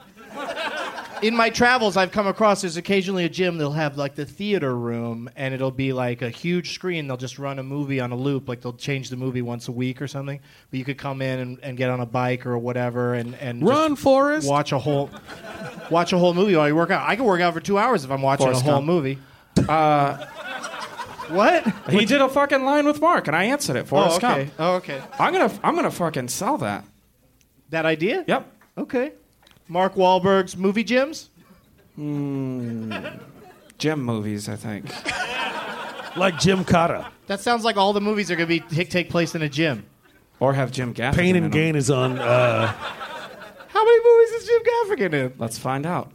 in my travels, I've come across there's occasionally a gym. that'll have like the theater room, and it'll be like a huge screen. They'll just run a movie on a loop, like they'll change the movie once a week or something. But you could come in and, and get on a bike or whatever, and and just Run, Forrest. watch a whole watch a whole movie while you work out. I can work out for two hours if I'm watching Forrest a whole Gump. movie. Uh, what? He did a fucking line with Mark, and I answered it. Oh, Forrest okay. Gump. Oh, okay. I'm gonna, I'm gonna fucking sell that. That idea? Yep. Okay. Mark Wahlberg's movie gyms. Hmm. Gym movies, I think. Like Jim Cotta. That sounds like all the movies are going to be take, take place in a gym. Or have Jim Gaffigan. Pain in and 'em. Gain is on. Uh, How many movies is Jim Gaffigan in? Let's find out.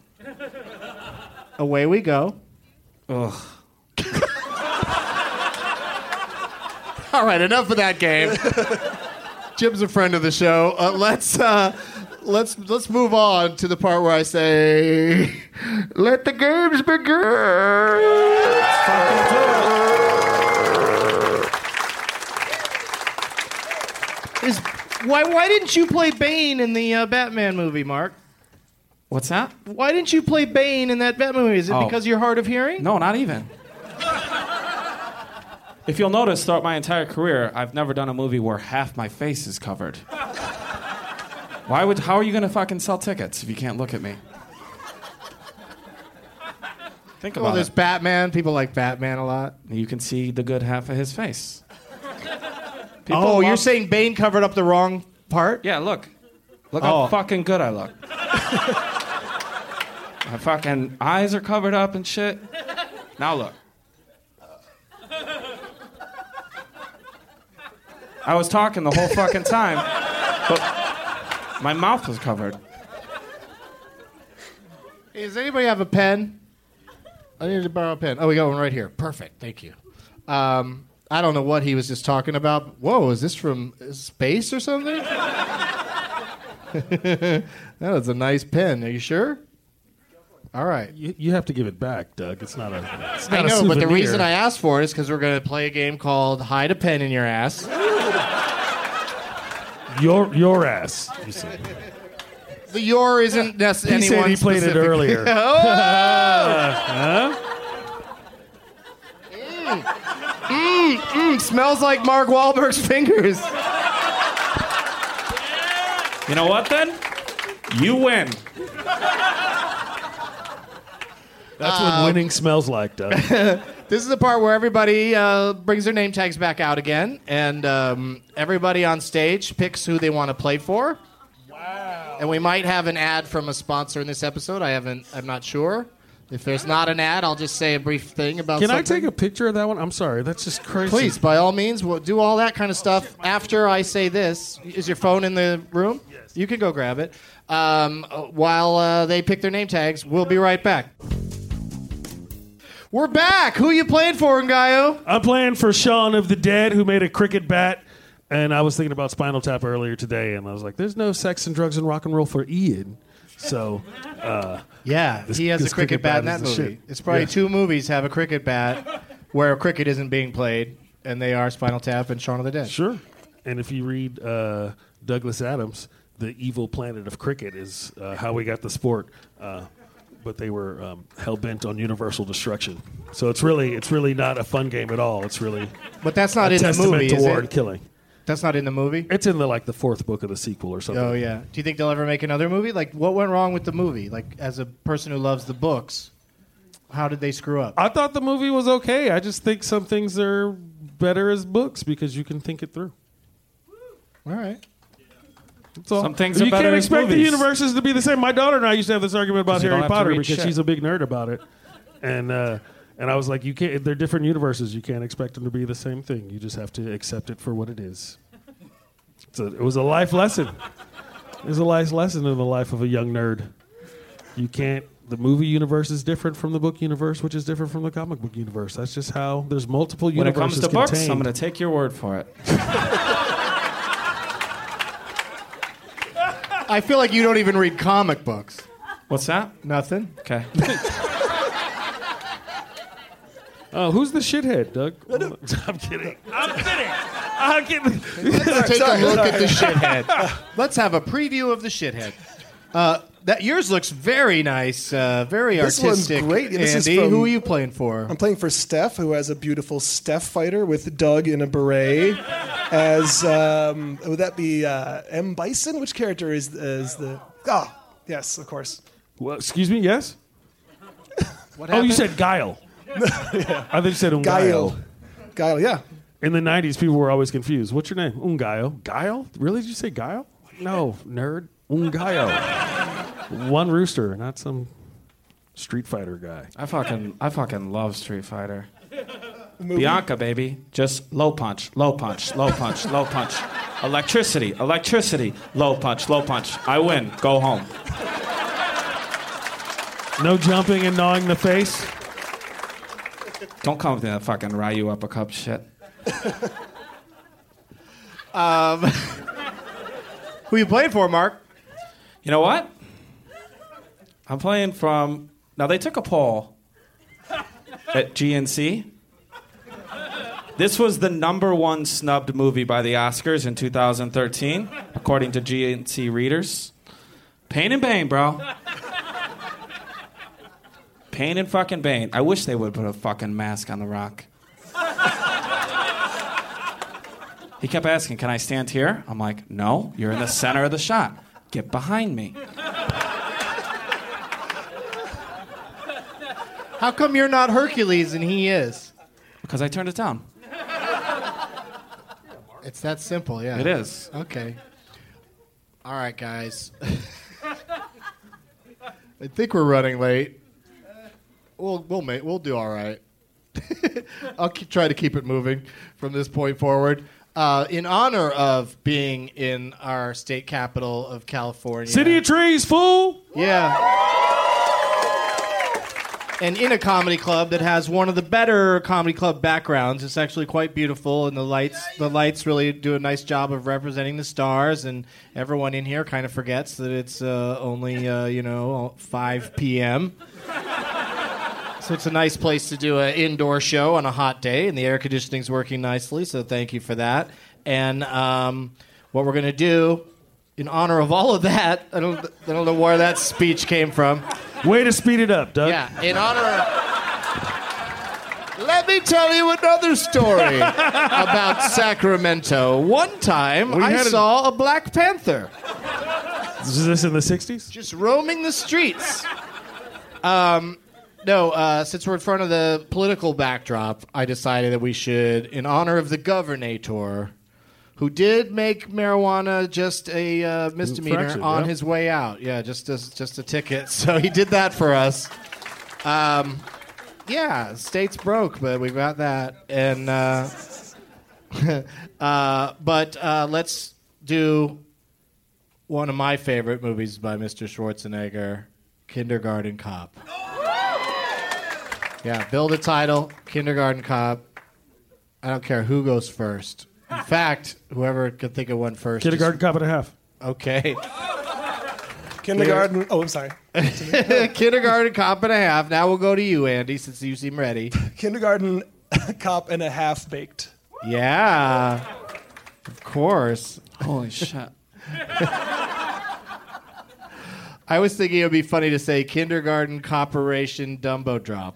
Away we go. Ugh. All right, enough of that game. Jim's a friend of the show. Uh, let's uh, let's let's move on to the part where I say, "Let the games begin." Is why why didn't you play Bane in the uh, Batman movie, Mark? What's that? Why didn't you play Bane in that Batman movie? Is it Oh. because you're hard of hearing? No, not even. if you'll notice, throughout my entire career, I've never done a movie where half my face is covered. Why would? How are you gonna fucking sell tickets if you can't look at me? Think about Well, about there's it. Batman. People like Batman a lot. You can see the good half of his face. oh, you're love- saying Bane covered up the wrong part? Yeah, look. Look Oh. how fucking good I look. My fucking eyes are covered up and shit. Now look. I was talking the whole fucking time, but my mouth was covered. Hey, does anybody have a pen? I need to borrow a pen. Oh, we got one right here. Perfect. Thank you. Um, I don't know what he was just talking about. Whoa, is this from space or something? that was a nice pen. Are you sure? All right. you, you have to give it back, Doug. It's not a. It's I not a know, but the reason I asked for it is because we're going to play a game called Hide a Pen in Your Ass. your your ass. You said. The your isn't necessarily He said he played it earlier. oh! Mmm, mmm, smells like Mark Wahlberg's fingers. You know what then? You win. That's what winning smells like, Doug. This is the part where everybody uh, brings their name tags back out again, and um, everybody on stage picks who they want to play for. Wow! And we might have an ad from a sponsor in this episode. I haven't. I'm not sure. If there's not an ad, I'll just say a brief thing about. Can I take a picture of that one? I'm sorry, that's just crazy. Please, by all means, we'll do all that kind of stuff after I say this. Is your phone in the room? Yes. You can go grab it. Um, while uh, they pick their name tags, we'll be right back. We're back. Who you playing for, Ngaio? I'm playing for Shaun of the Dead, who made a cricket bat. And I was thinking about Spinal Tap earlier today, and I was like, "There's no sex and drugs and rock and roll for Ian." So, uh, Yeah, This- he has a cricket, cricket bat in bat that is the movie. shit. It's probably Yeah. two movies have a cricket bat where cricket isn't being played, and they are Spinal Tap and Shaun of the Dead. sure. And if you read uh, Douglas Adams, "The Evil Planet of Krikkit" is uh, how we got the sport. Uh, but they were um, hell bent on universal destruction. So it's really, it's really not a fun game at all. It's really But that's not a in the testament movie, to is war it? and killing. That's not in the movie. It's in the like the fourth book of the sequel or something. Oh yeah. Do you think they'll ever make another movie? Like, what went wrong with the movie? Like, as a person who loves the books, how did they screw up? I thought the movie was okay. I just think some things are better as books because you can think it through. All right. All. Some things you are better can't as expect the universes to be the same. My daughter and I used to have this argument about you Harry don't have to Potter read because shit. she's a big nerd about it, and uh, and I was like, you can't. They're different universes. You can't expect them to be the same thing. You just have to accept it for what it is. It's a, it was a life lesson. It was a life lesson in the life of a young nerd. You can't. The movie universe is different from the book universe, which is different from the comic book universe. That's just how there's multiple universes. When it universes comes to books. I'm going to take your word for it. I feel like you don't even read comic books. What's that? Nothing. Okay. Oh, who's the shithead, Doug? I'm kidding. I'm kidding. I'm kidding. Let's take a look at the shithead. Let's have a preview of the shithead. Uh, that yours looks very nice, uh, very This one's artistic. great. This is Andy, from- who are you playing for? I'm playing for Steph, who has a beautiful Steph fighter with Doug in a beret. As um, would that be uh, M Bison? Which character is is the? Ah, yes, of course. Well, excuse me. Yes. What Oh, you said guile. I think you said Ngaio. Guile. Guile, yeah. In the '90s, people were always confused. What's your name? Ngaio. Guile? Really? Did you say guile? No, nerd. Ungayo. One rooster, not some Street Fighter guy. I fucking, I fucking love Street Fighter. Blanka, baby. Just low punch, low punch, low punch, low punch. Electricity, electricity, low punch, low punch. I win. Go home. No jumping and gnawing the face. Don't come with that fucking Ryu cup shit. Um, who you playing for, Mark? You know what? I'm playing from. Now they took a poll at GNC. This was the number one snubbed movie by the Oscars in 2013, according to GNC readers. Pain and Bane, bro. Pain and fucking Bane. I wish they would put a fucking mask on The Rock. He kept asking, Can I stand here? I'm like, No, you're in the center of the shot. Get behind me. How come you're not Hercules and he is? Because I turned it down. It's that simple, yeah. It is. Okay. All right, guys. I think we're running late. We'll we'll make we'll do all right. I'll keep, try to keep it moving from this point forward. Uh, in honor of being in our state capital of California, City of Trees, fool. yeah. And in a comedy club that has one of the better comedy club backgrounds, it's actually quite beautiful, and the lights the lights really do a nice job of representing the stars. And everyone in here kind of forgets that it's uh, only uh, you know 5 p.m. So it's a nice place to do an indoor show on a hot day, and the air conditioning's working nicely. So thank you for that. And um, what we're gonna do in honor of all of that, I don't, I don't know where that speech came from. Way to speed it up, Doug. Yeah, in honor of. Let me tell you another story about Sacramento. One time, We I had a- saw a Black Panther Is this in the 60s? just roaming the streets. Um, no, uh, since we're in front of the political backdrop, I decided that we should, in honor of the governator, who did make marijuana just a uh, misdemeanor Infraction, on yeah. his way out. Yeah, just as, just a ticket. So he did that for us. Um, yeah, state's broke, but we got that. And uh, uh, but uh, let's do one of my favorite movies by Mr. Schwarzenegger, Kindergarten Cop. Yeah, build a title, Kindergarten Cop. I don't care who goes first. In fact, whoever could think of one first. Kindergarten cop and a half. okay. Kindergarten. Oh, I'm sorry. Kindergarten Cop and a half. Now we'll go to you, Andy, since you seem ready. Kindergarten cop and a half baked. Yeah, of course. Holy shit. I was thinking it would be funny to say Kindergarten Cop Operation Dumbo Drop.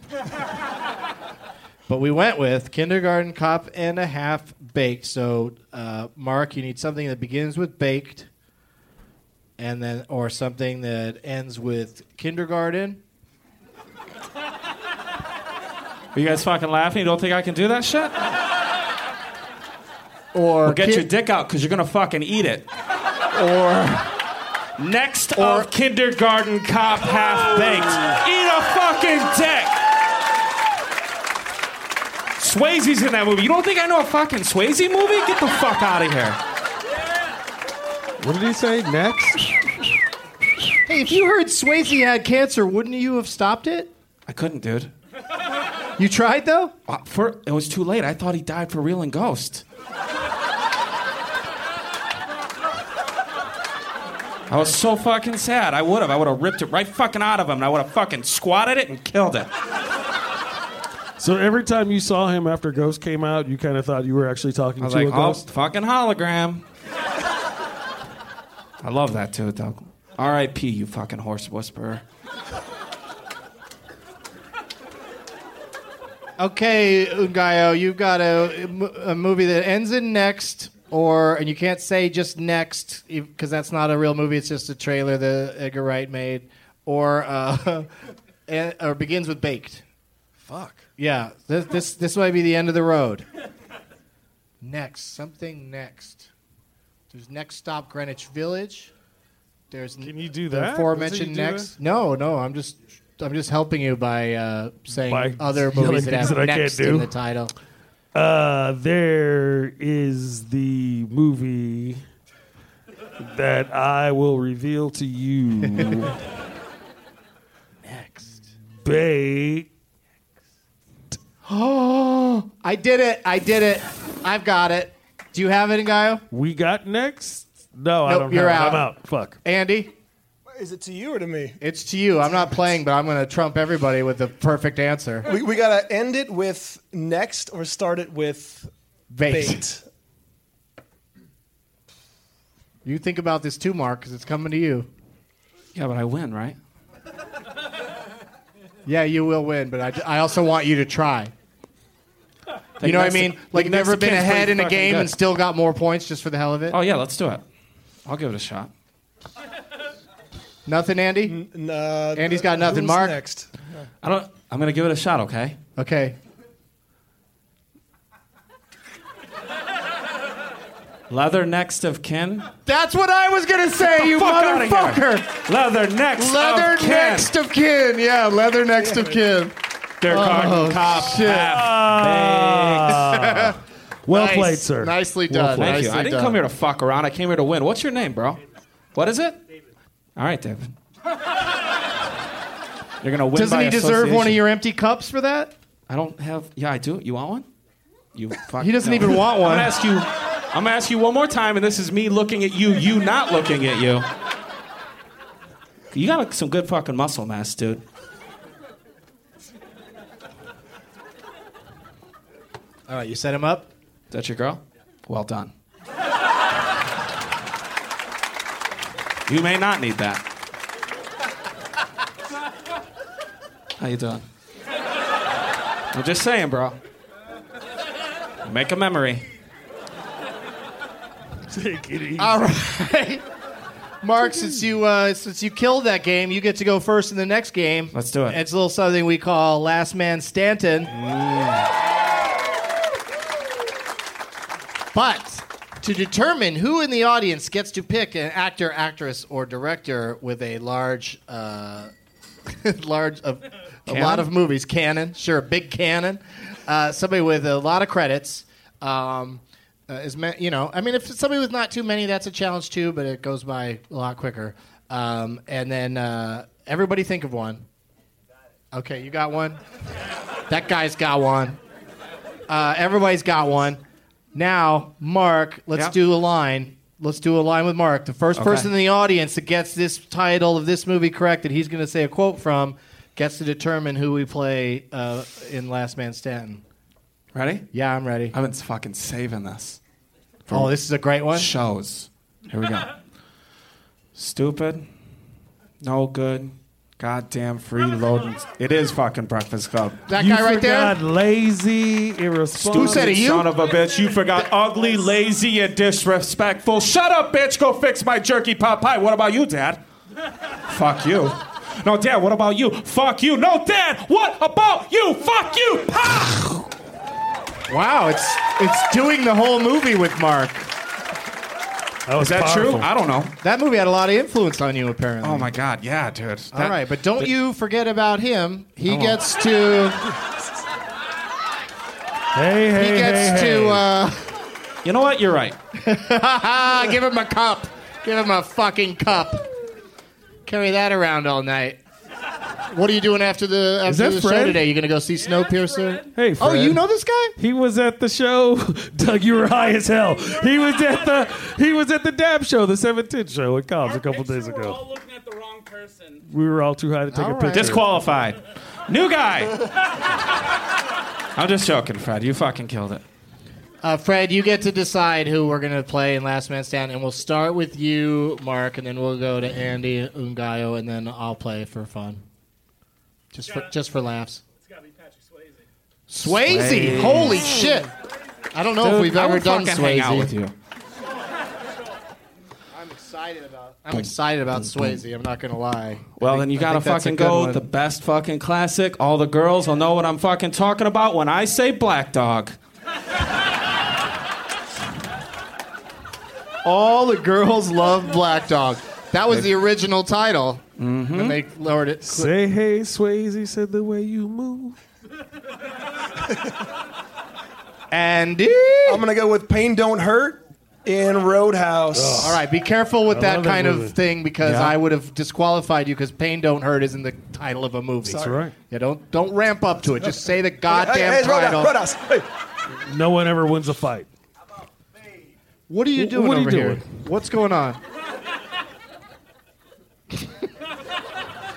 but we went with Kindergarten Cop and a Half Baked. So, uh, Mark, you need something that begins with baked, and then or something that ends with kindergarten. Are you guys fucking laughing? You don't think I can do that shit? Or Well, get kin- your dick out because you're gonna fucking eat it. or Next of kindergarten cop half baked. Eat a fucking dick. Swayze's in that movie. You don't think I know a fucking Swayze movie? Get the fuck out of here. What did he say? Next? hey, if you heard Swayze had cancer, wouldn't you have stopped it? I couldn't, dude. You tried though. Uh, For, it was too late. I thought he died for real in Ghost. I was so fucking sad. I would have. I would have ripped it right fucking out of him, and I would have fucking squatted it and killed it. So every time you saw him after Ghost came out, you kind of thought you were actually talking I was to like, a oh, ghost? fucking hologram. I love that too, Doug. R.I.P. You fucking horse whisperer. Okay, Ngaio, you've got a, a movie that ends in next, or and you can't say just next because that's not a real movie. It's just a trailer that Edgar Wright made, or uh, and- or begins with baked. Fuck. Yeah, this this this might be the end of the road. Next, something next. There's next stop Greenwich Village. There's Can you do the that? aforementioned Does he do next. No, no, I'm just I'm just helping you by uh, saying By other movies that have that I can't next do. in the title. Uh, there is the movie that I will reveal to you. Next. Bait. Oh, I did it! I did it! I've got it. Do you have it, Ngaio? We got next? No, I Nope, don't know. you're have it. out. I'm out. Fuck. Andy, Is it to you or to me? it's to you. I'm not playing, but I'm going to trump everybody with the perfect answer. We, we gotta end it with next or start it with Bait. bait. You think about this too, Mark, because it's coming to you. Yeah, but I win, right? Yeah, you will win, but I, I also want you to try. You know what I mean? Like, Think never been ahead in a game good. and still got more points just for the hell of it? Oh yeah, let's do it. I'll give it a shot. Nothing, Andy? N- uh, Andy's got nothing. who's Mark? next. I don't. I'm gonna give it a shot. Okay. Okay. Leather next of kin. That's what I was going to say, you fuck motherfucker! Leather next Leather of kin. next of kin. Yeah, leather next of kin. Kindergarten oh, oh, cop shit. half baked. Well Nice. played, sir. Nicely done. played. Thank you. Nicely I didn't done. come here to fuck around. I came here to win. What's your name, bro? What is it? All right, David. You're gonna win. Doesn't by he deserve one of association. your empty cups for that? I don't have. Yeah, I do. You want one? You. Fuck, He doesn't no. even want I'm one. gonna ask you. I'm gonna ask you one more time, and this is me looking at you. You not looking at you. You got some good fucking muscle mass, dude. All right, you set him up. Is that your girl? Well done. You may not need that. How you doing? I'm just saying, bro. Make a memory. Take it easy. All right. Mark, since you uh, since you killed that game, you get to go first in the next game. Let's do it. It's a little something we call Last Man Stanton. But to determine who in the audience gets to pick an actor, actress, or director with a large, uh, large, a, a lot of movies, canon, sure, big canon, uh, somebody with a lot of credits. Um, uh, is ma- you know, I mean, if it's somebody with not too many, that's a challenge too, but it goes by a lot quicker. Um, and then uh, everybody think of one. Okay, you got one. That guy's got one. Uh, everybody's got one. Now, Mark, let's Yeah. do a line. Let's do a line with Mark. The first Okay. person in the audience that gets this title of this movie correct that he's going to say a quote from gets to determine who we play uh, in Last Man Stanton. Ready? Yeah, I'm ready. I've been fucking saving this. Oh, this is a great one. Shows. Here we go. Stupid. No good. Goddamn freeloading. It is fucking Breakfast Club. That you guy right there. forgot lazy, irresponsible. Who said it? You? Son of a bitch. You forgot ugly, lazy, and disrespectful. Shut up, bitch. Go fix my jerky pot pie. What about you, Dad? Fuck you. No, Dad, what about you? Fuck you. No, Dad, what about you? Fuck you. Pa! Wow, it's it's doing the whole movie with Mark. That was Is that powerful. true? I don't know. That movie had a lot of influence on you, apparently. Oh my God, yeah, dude. All right, but don't you forget about him. He gets to Hey, hey, he gets hey, to hey. uh, You know what? You're right. give him a cup. Give him a fucking cup. Carry that around all night. What are you doing after the after that the show Fred? today? You gonna go see Snowpiercer? Hey, Oh, you know this guy? He was at the show. Doug, you were high as hell. He was at the he was at the Dab show, the 710 show at Cobb's a couple days We're ago. all looking at the wrong person. We were all too high to take All a right. picture. Disqualified. New guy. I'm just joking, Fred. You fucking killed it. Uh, Fred, you get to decide who we're gonna play in Last Man Stand, and we'll start with you, Mark, and then we'll go to Andy Ngaio, and then I'll play for fun, just for just for laughs. It's gotta be Patrick Swayze. Swayze, Swayze. holy shit! I don't know if we've I ever would done fucking Swayze. hang out with you. I'm excited about. I'm excited about Swayze. I'm not gonna lie. Well, think- then you gotta think that's a fucking go one. with the best fucking classic. All the girls will know what I'm fucking talking about when I say Black Dog. All the girls love Black Dog. That was the original title, Mm-hmm. and they lowered it. Say hey, Swayze said the way you move. Andy. I'm gonna go with Pain Don't Hurt in Roadhouse. All right, be careful with I that love that kind movie. of thing because Yeah. I would have disqualified you because "Pain Don't Hurt" isn't the title of a movie. That's right. Yeah, don't don't ramp up to it. Just say the Hey, goddamn hey, title. Roadhouse, Roadhouse. Hey. No one ever wins a fight. What are you doing what are you over here? doing? What's going on?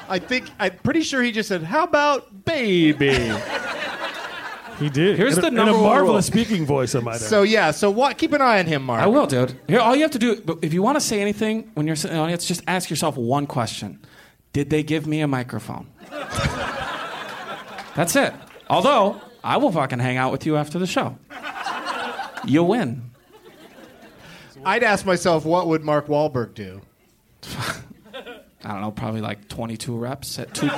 I think I'm pretty sure he just said, "How about baby?" He did. Here's in the a, in number a one marvelous rule. speaking voice, I might add. so yeah, so what? Keep an eye on him, Mark. I will, dude. Here, all you have to do, but if you want to say anything when you're sitting in the audience, just ask yourself one question: Did they give me a microphone? That's it. Although I will fucking hang out with you after the show. You win. I'd ask myself, what would Mark Wahlberg do? I don't know, probably like 22 reps at two.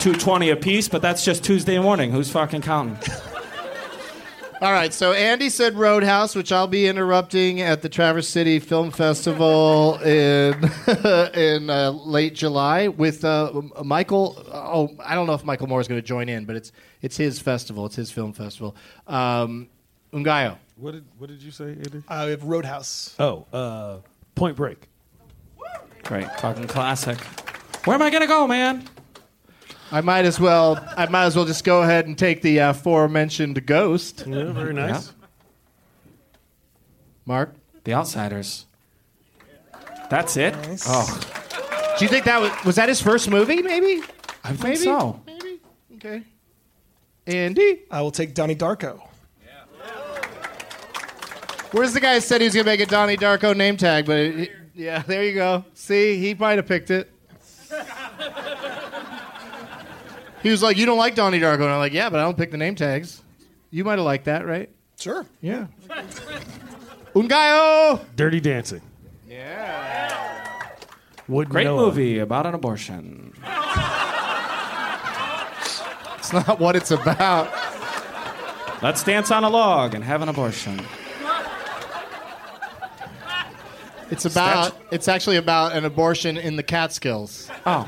220 a piece, but that's just Tuesday morning. Who's fucking counting? All right, so Andy said Roadhouse, which I'll be interrupting at the Traverse City Film Festival in in uh, late July with uh, Michael. Oh, I don't know if Michael Moore is going to join in, but it's it's his festival. It's his film festival. Um, Ngaio. what did what did you say, Andy? Uh, we have Roadhouse. Oh, uh, Point Break. Great, fucking classic. Where am I gonna go, man? I might as well. I might as well just go ahead and take the uh, aforementioned Ghost. Yeah, very nice. Mark, The Outsiders. That's it. Oh, do you think that was was that his first movie? Maybe. I think Maybe. so. Maybe. Okay. Andy. I will take Donnie Darko. Where's the guy who said he was gonna make a Donnie Darko name tag? But it, yeah, there you go. See, he might have picked it. He was like, "You don't like Donnie Darko," and I'm like, "Yeah, but I don't pick the name tags." You might have liked that, right? Sure. Yeah. Ngaio. Dirty Dancing. Yeah. Wouldn't Great know movie about an abortion. It's not what it's about. Let's dance on a log and have an abortion. It's about. It's actually about an abortion in the Catskills. Oh,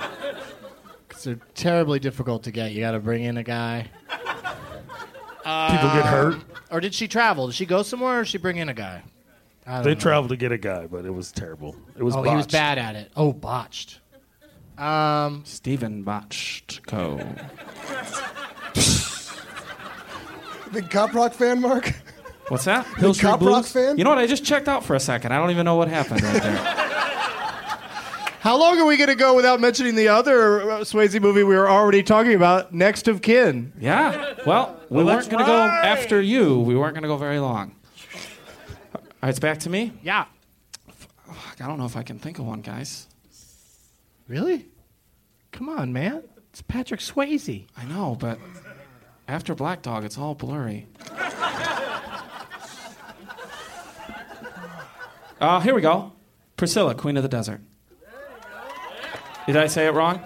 Because they're terribly difficult to get. You got to bring in a guy. People get hurt. Or did she travel? Did she go somewhere, or did she bring in a guy? I don't They know. traveled to get a guy, but it was terrible. It was Oh, botched. he was bad at it. Oh, botched. Um, Steven Bochco. Big cop rock fan, Mark. What's that? Big cop rock fan. You know what? I just checked out for a second. I don't even know what happened right there. how long are we going to go without mentioning the other uh, Swayze movie we were already talking about, Next of Kin? Yeah. Well, we Well, weren't that's going to go after you. We weren't going to go very long. All right, it's back to me. Yeah. Fuck, I don't know if I can think of one, guys. Really? Come on, man. It's Patrick Swayze. I know, but after Black Dog, it's all blurry. Uh, here we go. Priscilla, Queen of the Desert. Did I say it wrong?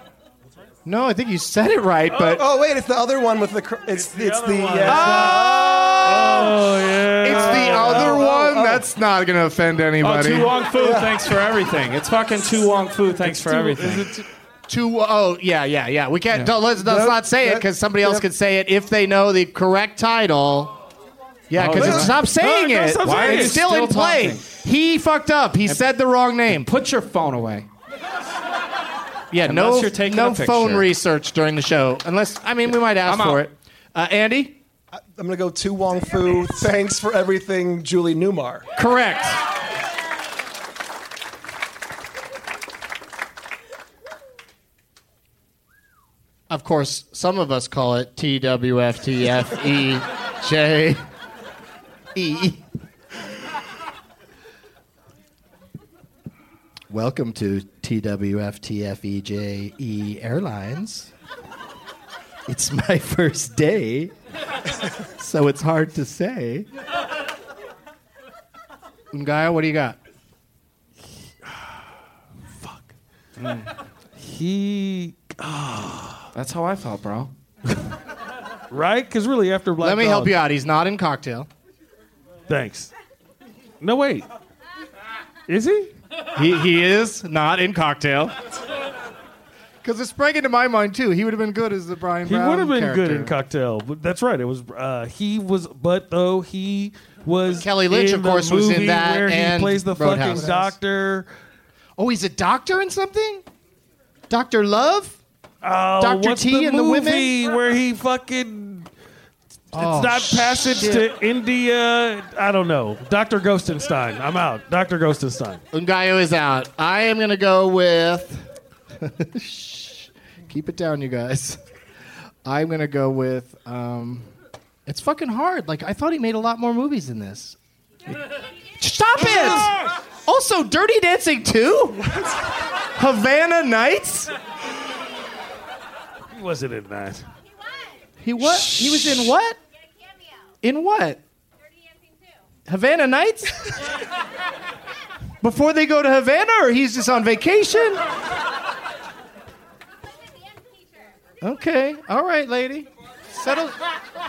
No, I think you said it right, but Oh wait, it's the other one with the. Cr- it's it's the. one. yeah. Oh yeah. it's the other one. That's not going to offend Oh, anybody. To Wong Foo, thanks for everything. It's fucking To Wong Foo, thanks for everything. Two oh yeah yeah yeah. We can't. Yeah. Don't, let's, let's That- not say it because somebody else yep. could say it if they know the correct title. Yeah, Oh, because yeah. stop saying No, no, it. stop saying it's it. still, Still in play. talking. He fucked up. He said the wrong name. Put your phone away. Yeah, Unless no, you're taking no phone research during the show. Unless I mean, we might ask I'm for out. it. Uh, Andy, I'm gonna go to Wong Foo. Thanks for everything, Julie Newmar. correct. Of course, some of us call it TWFTFEJ. Welcome to TWFTFEJE E Airlines. It's my first day, so it's hard to say. Ngaio, what do you got? Fuck. Hmm. He ah. That's how I felt, bro. right? Because really, after Black Let me Dog- help you out. He's not in cocktail. Thanks. No wait. Is he? He, he is not in cocktail. Because it sprang into my mind too. He would have been good as the Brian He Brown would have been good in. Cocktail. But that's right. It was uh, he was, but though he was Kelly Lynch, in of course, was in that where and he plays the Roadhouse. fucking doctor. Oh, he's a doctor in something. Doctor Love. Oh, Dr. T the and the women? movie where he fucking Oh, it's not passage shit. to India. I don't know. Dr. Ghostenstein. I'm out. Dr. Ghostenstein. Ngaio is out. I am gonna go with. Shh. Keep it down, you guys. I'm gonna go with. Um, it's fucking hard. Like I thought he made a lot more movies than this. Stop it! Also, Dirty Dancing 2? Havana Nights? He wasn't in that. He what? He was in what? In what? Havana Nights? Before they go to Havana, or he's just on vacation? Okay, all right, lady. Settle.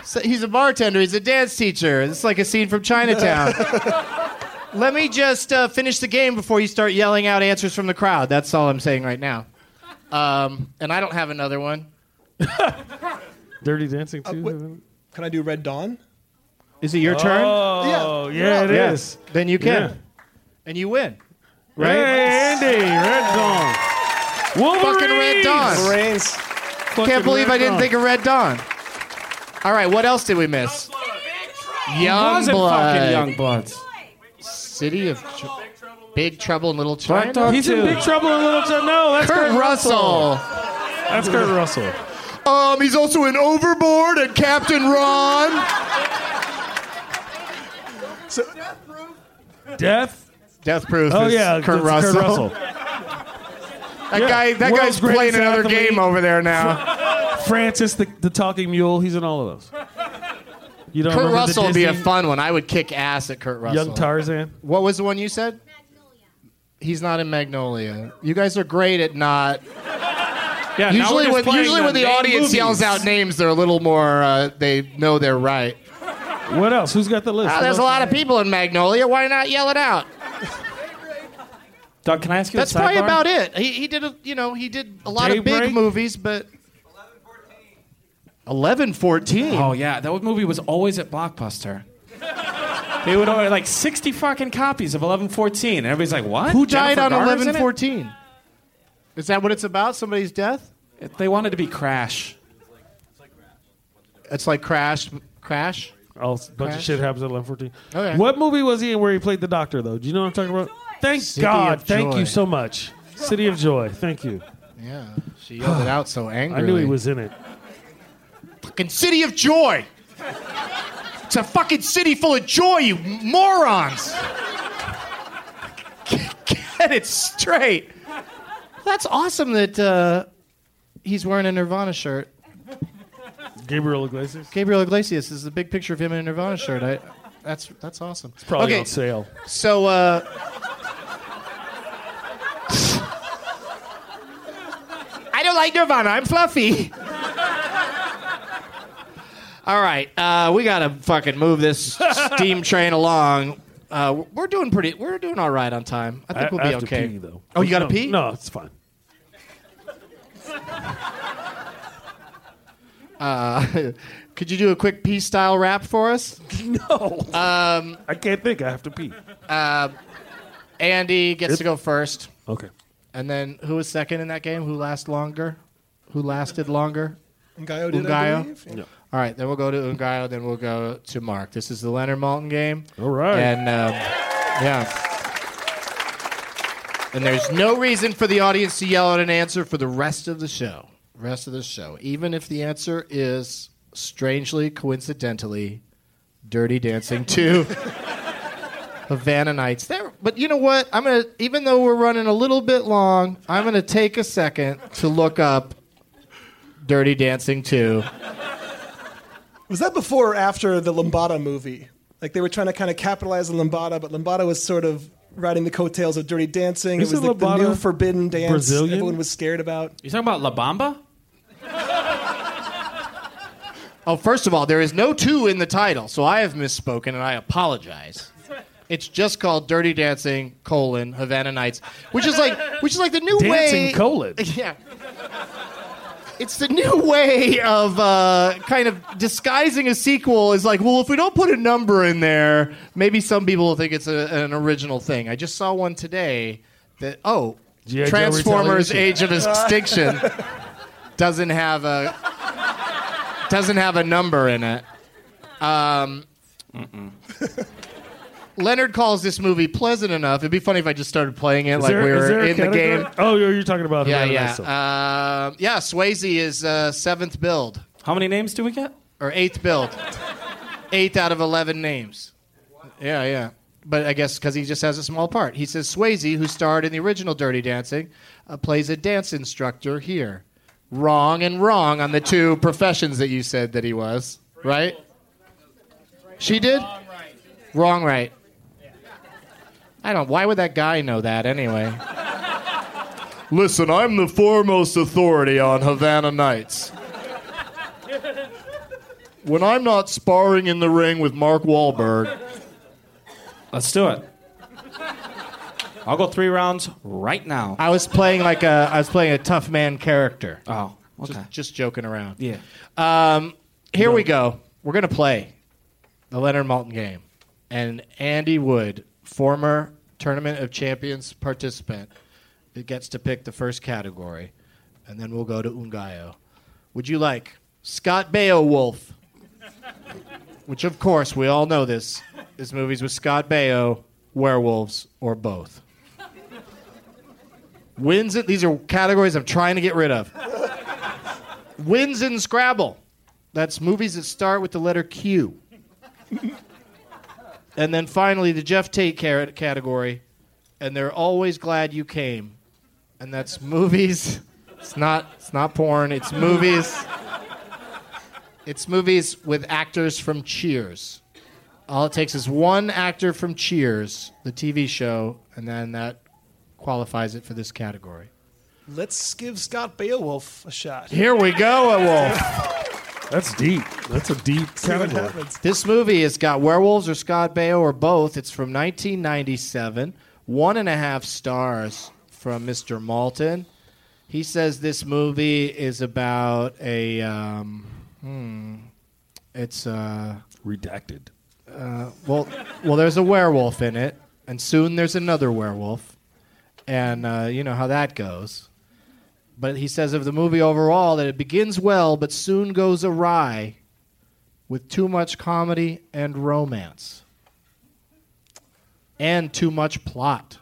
So he's a bartender. He's a dance teacher. It's like a scene from Chinatown. Let me just uh, finish the game before you start yelling out answers from the crowd. That's all I'm saying right now. Um, and I don't have another one. Dirty Dancing uh, too. wait. Can I do Red Dawn? Is it your oh, turn? Oh, yeah, it is. Yes. Then you can. Yeah. And you win. Right? Hey, Andy, Red Dawn. Fucking Red Dawn. Reigns. Can't believe Red I didn't Dawn. think of Red Dawn. All right, what else did we miss? Young wasn't Blood. fucking Young Bloods. City of Tr- Big Trouble in Little China. Black Dog He's in. Big Trouble in Little China. No, that's Kurt Kurt, Russell. That's Kurt Russell. Um, he's also in Overboard and Captain Ron. Death. Death Proof. Oh yeah, Kurt that's Russell. Kurt Russell. That Yeah. guy. That World's guy's playing another athlete. game over there now. Francis, the, the talking mule. He's in all of those. You don't Kurt Russell would be a fun one. I would kick ass at Kurt Russell. Young Tarzan. What was the one you said? He's not in Magnolia. You guys are great at not. Yeah, usually, when, usually the when the audience movies. yells out names, they're a little more. Uh, they know they're right. What else? Who's got the list? Ah, there's a lot of people in Magnolia. Why not yell it out? Doug, can I ask you That's a probably about it. He, he did a, you know he did a lot of big movies, but 11, 14. Oh yeah, that movie was always at Blockbuster. They would order like 60 fucking copies of 1114. And everybody's like, what? Who died Jennifer on Garner's in it? 11, Is that what it's about? Somebody's death? They wanted to be Crash. It's like Crash. Crash. Oh, a bunch of Crash? shit happens at 11:14. Okay. What movie was he in where he played the doctor though? Do you know what I'm talking about? Thank City God. of Thank Joy. you so much. City of Joy. Thank you. Yeah, she yelled it out so angrily. I knew he was in it. fucking city of joy. It's a fucking city full of joy, you morons. Get it straight. That's awesome that uh, he's wearing a Nirvana shirt. Gabriel Iglesias. Gabriel Iglesias is a big picture of him in a Nirvana shirt. I, that's that's awesome. It's Probably okay, on sale. so uh, I don't like Nirvana. I'm fluffy. All right, uh, we gotta fucking move this steam train along. Uh, we're doing pretty. We're doing all right on time. I think we'll I be have okay. To pee, though. Oh, you gotta No, pee? No, it's fine. Uh, could you do a quick pee style rap for us? No. Um, I can't think. I have to pee. uh, Andy gets to go first. Okay. And then who was second in that game? Who lasted longer? Who lasted longer? Ngaio did, I Ngaio? believe. Yeah. All right, then we'll go to Ngaio, then we'll go to Mark. This is the Leonard Maltin game. All right. And, um, yeah. And there's no reason for the audience to yell out an answer for the rest of the show. Rest of the show. Even if the answer is, strangely, coincidentally, Dirty Dancing 2. Havana Nights. There, but you know what? I'm gonna, even though we're running a little bit long, I'm gonna take a second to look up Dirty Dancing 2. Was that before or after the Lambada movie? Like they were trying to kind of capitalize on Lambada, but Lambada was sort of riding the coattails of Dirty Dancing. Isn't it was like the new forbidden dance Brazilian? everyone was scared about. You talking about La Bamba? Oh, first of all, there is no two in the title, so I have misspoken and I apologize. It's just called Dirty Dancing colon Havana Nights, which is like which is like the new Dancing way. Dancing colon. Yeah. It's the new way of uh, kind of disguising a sequel. Is like, well, if we don't put a number in there, maybe some people will think it's a, an original thing. I just saw one today that oh. Transformers. Age of Extinction doesn't have a doesn't have a number in it. Um, Leonard calls this movie pleasant enough. It'd be funny if I just started playing it Is like there- we is were there a in the category? game. Oh, you're, you're talking about Yeah, Havana yeah, Nights. uh, yeah. Swayze is uh, seventh build How many names do we get? or eighth build. Eighth out of eleven names. Yeah, yeah. But I guess because he just has a small part. He says Swayze, who starred in the original Dirty Dancing, uh, plays a dance instructor here. Wrong and wrong on the two professions that you said that he was, right? She did? Wrong, right. I don't. Why would that guy know that anyway? Listen, I'm the foremost authority on Havana Nights. When I'm not sparring in the ring with Mark Wahlberg, Let's do it. I'll go three rounds right now. I was playing like a I was playing a tough man character. Oh, okay. Just, just joking around. Yeah. Um, here we go. We're gonna play the Leonard Maltin game, and Andy Wood, former Tournament of Champions participant, it gets to pick the first category, and then we'll go to Ngaio. Would you like Scott Beowulf? Which, of course, we all know this. This movie's with Scott Baio, werewolves, or both. Wins it. These are categories I'm trying to get rid of. Wins in Scrabble. That's movies that start with the letter Q. and then finally, the Jeff Tate category, and they're always glad you came. And that's movies. It's not. It's not porn. It's movies It's movies with actors from Cheers. All it takes is one actor from Cheers, the TV show, and then that qualifies it for this category. Let's give Scott Beowulf a shot. Here we go, a wolf. That's deep. That's a deep See category. This movie has got werewolves or Scott Baio or both. It's from 1997. One and a half stars from Mr. Maltin. He says this movie is about a. Um, hmm, it's uh, Redacted. uh, well, well. There's a werewolf in it, and soon there's another werewolf, and uh, you know how that goes. But he says of the movie overall that it begins well, but soon goes awry, with too much comedy and romance, and too much plot.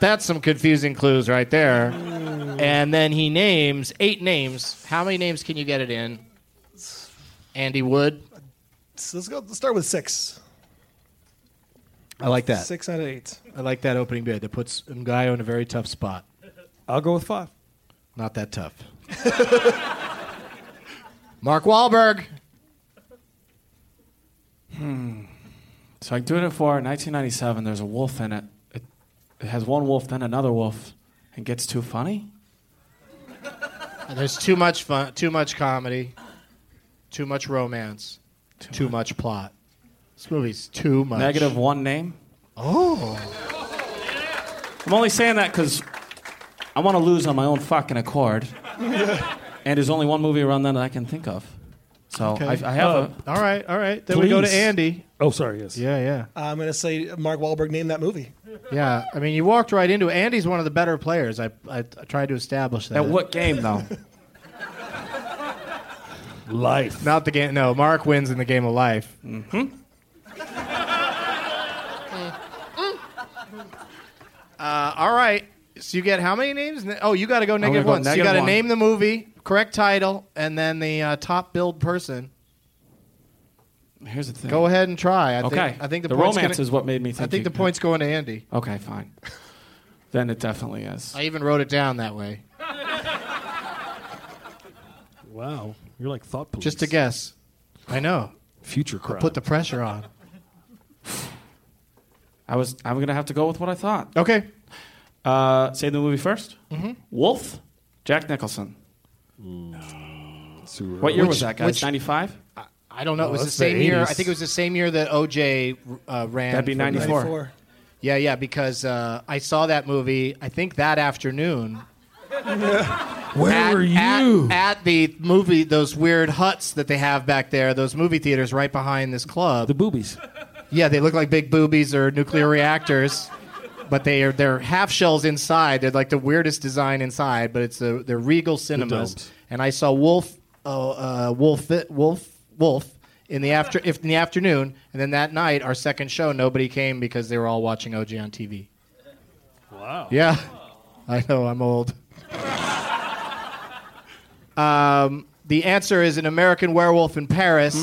That's some confusing clues right there. And then he names eight names. How many names can you get it in? Andy Wood. So let's go. Let's start with six. I like that. Six out of eight. I like that opening bid. That puts Ngaio in a very tough spot. I'll go with five. Not that tough. Mark Wahlberg. Hmm. So I do it for 1997. There's a wolf in it. it. It has one wolf, then another wolf, and gets too funny. There's too much fun, too much comedy, too much romance, too, much plot. This movie's too much. Negative one name. Oh. I'm only saying that because I want to lose on my own fucking accord. and there's only one movie around then that I can think of. So I, I have Oh, a. all right, all right. Then we go to Andy. Oh, sorry. Yes. Yeah, yeah, I'm gonna say Mark Wahlberg named that movie. yeah. I mean, you walked right into it. Andy's one of the better players. I, I, I tried to establish that. At what game though? Life. Not the game. No, Mark wins in the game of life. Mm-hmm. Uh, all right. So you get how many names? Oh, you got to go negative go one. so you negative got to one. name the movie, correct title, and then the uh, top billed person. Here's the thing. Go ahead and try. I Okay. think. I think the, the point's romance gonna- is what made me think. I think you- the point's going to Andy. Okay, fine. then it definitely is. I even wrote it down that way, Wow. You're like thought police. just to guess. I know. Future crowd. Put the pressure on. I was. I'm gonna have to go with what I thought. Okay. Uh, say the movie 1st Mm-hmm. Wolf. Jack Nicholson. Super- What year Which- was that, guys? which- 95. I don't know. It was the that's the same year. 80s. I think it was the same year that OJ uh, ran. That'd be for- 94. 94. Yeah, yeah, because uh, I saw that movie. I think that afternoon. Where at, were you? At, at the movie, those weird huts that they have back there, those movie theaters right behind this club. the boobies. Yeah, they look like big boobies or nuclear reactors, but they are they're half shells inside. They're like the weirdest design inside, but it's a, they're Regal cinemas. domes. And I saw Wolf, uh, uh, Wolf, Wolf, Wolf in the after if in the afternoon, and then that night our second show nobody came because they were all watching OG on TV. Wow. Yeah, I know I'm old. um, the answer is an American Werewolf in Paris.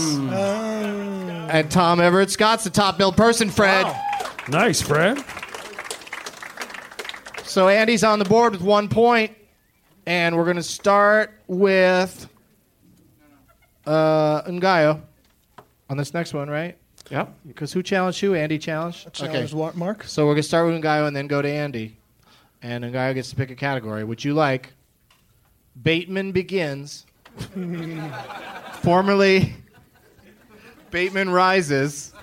And Tom Everett Scott's the top billed person, Fred. Nice, Fred. So Andy's on the board with one point, and we're going to start with uh, Ngaio on this next one, right? Yep. Because who challenged who? Andy challenged. Challenge Wa- Mark. So we're going to start with Ngaio and then go to Andy. And Ngaio gets to pick a category. Would you like Bateman Begins, formerly Bateman Rises,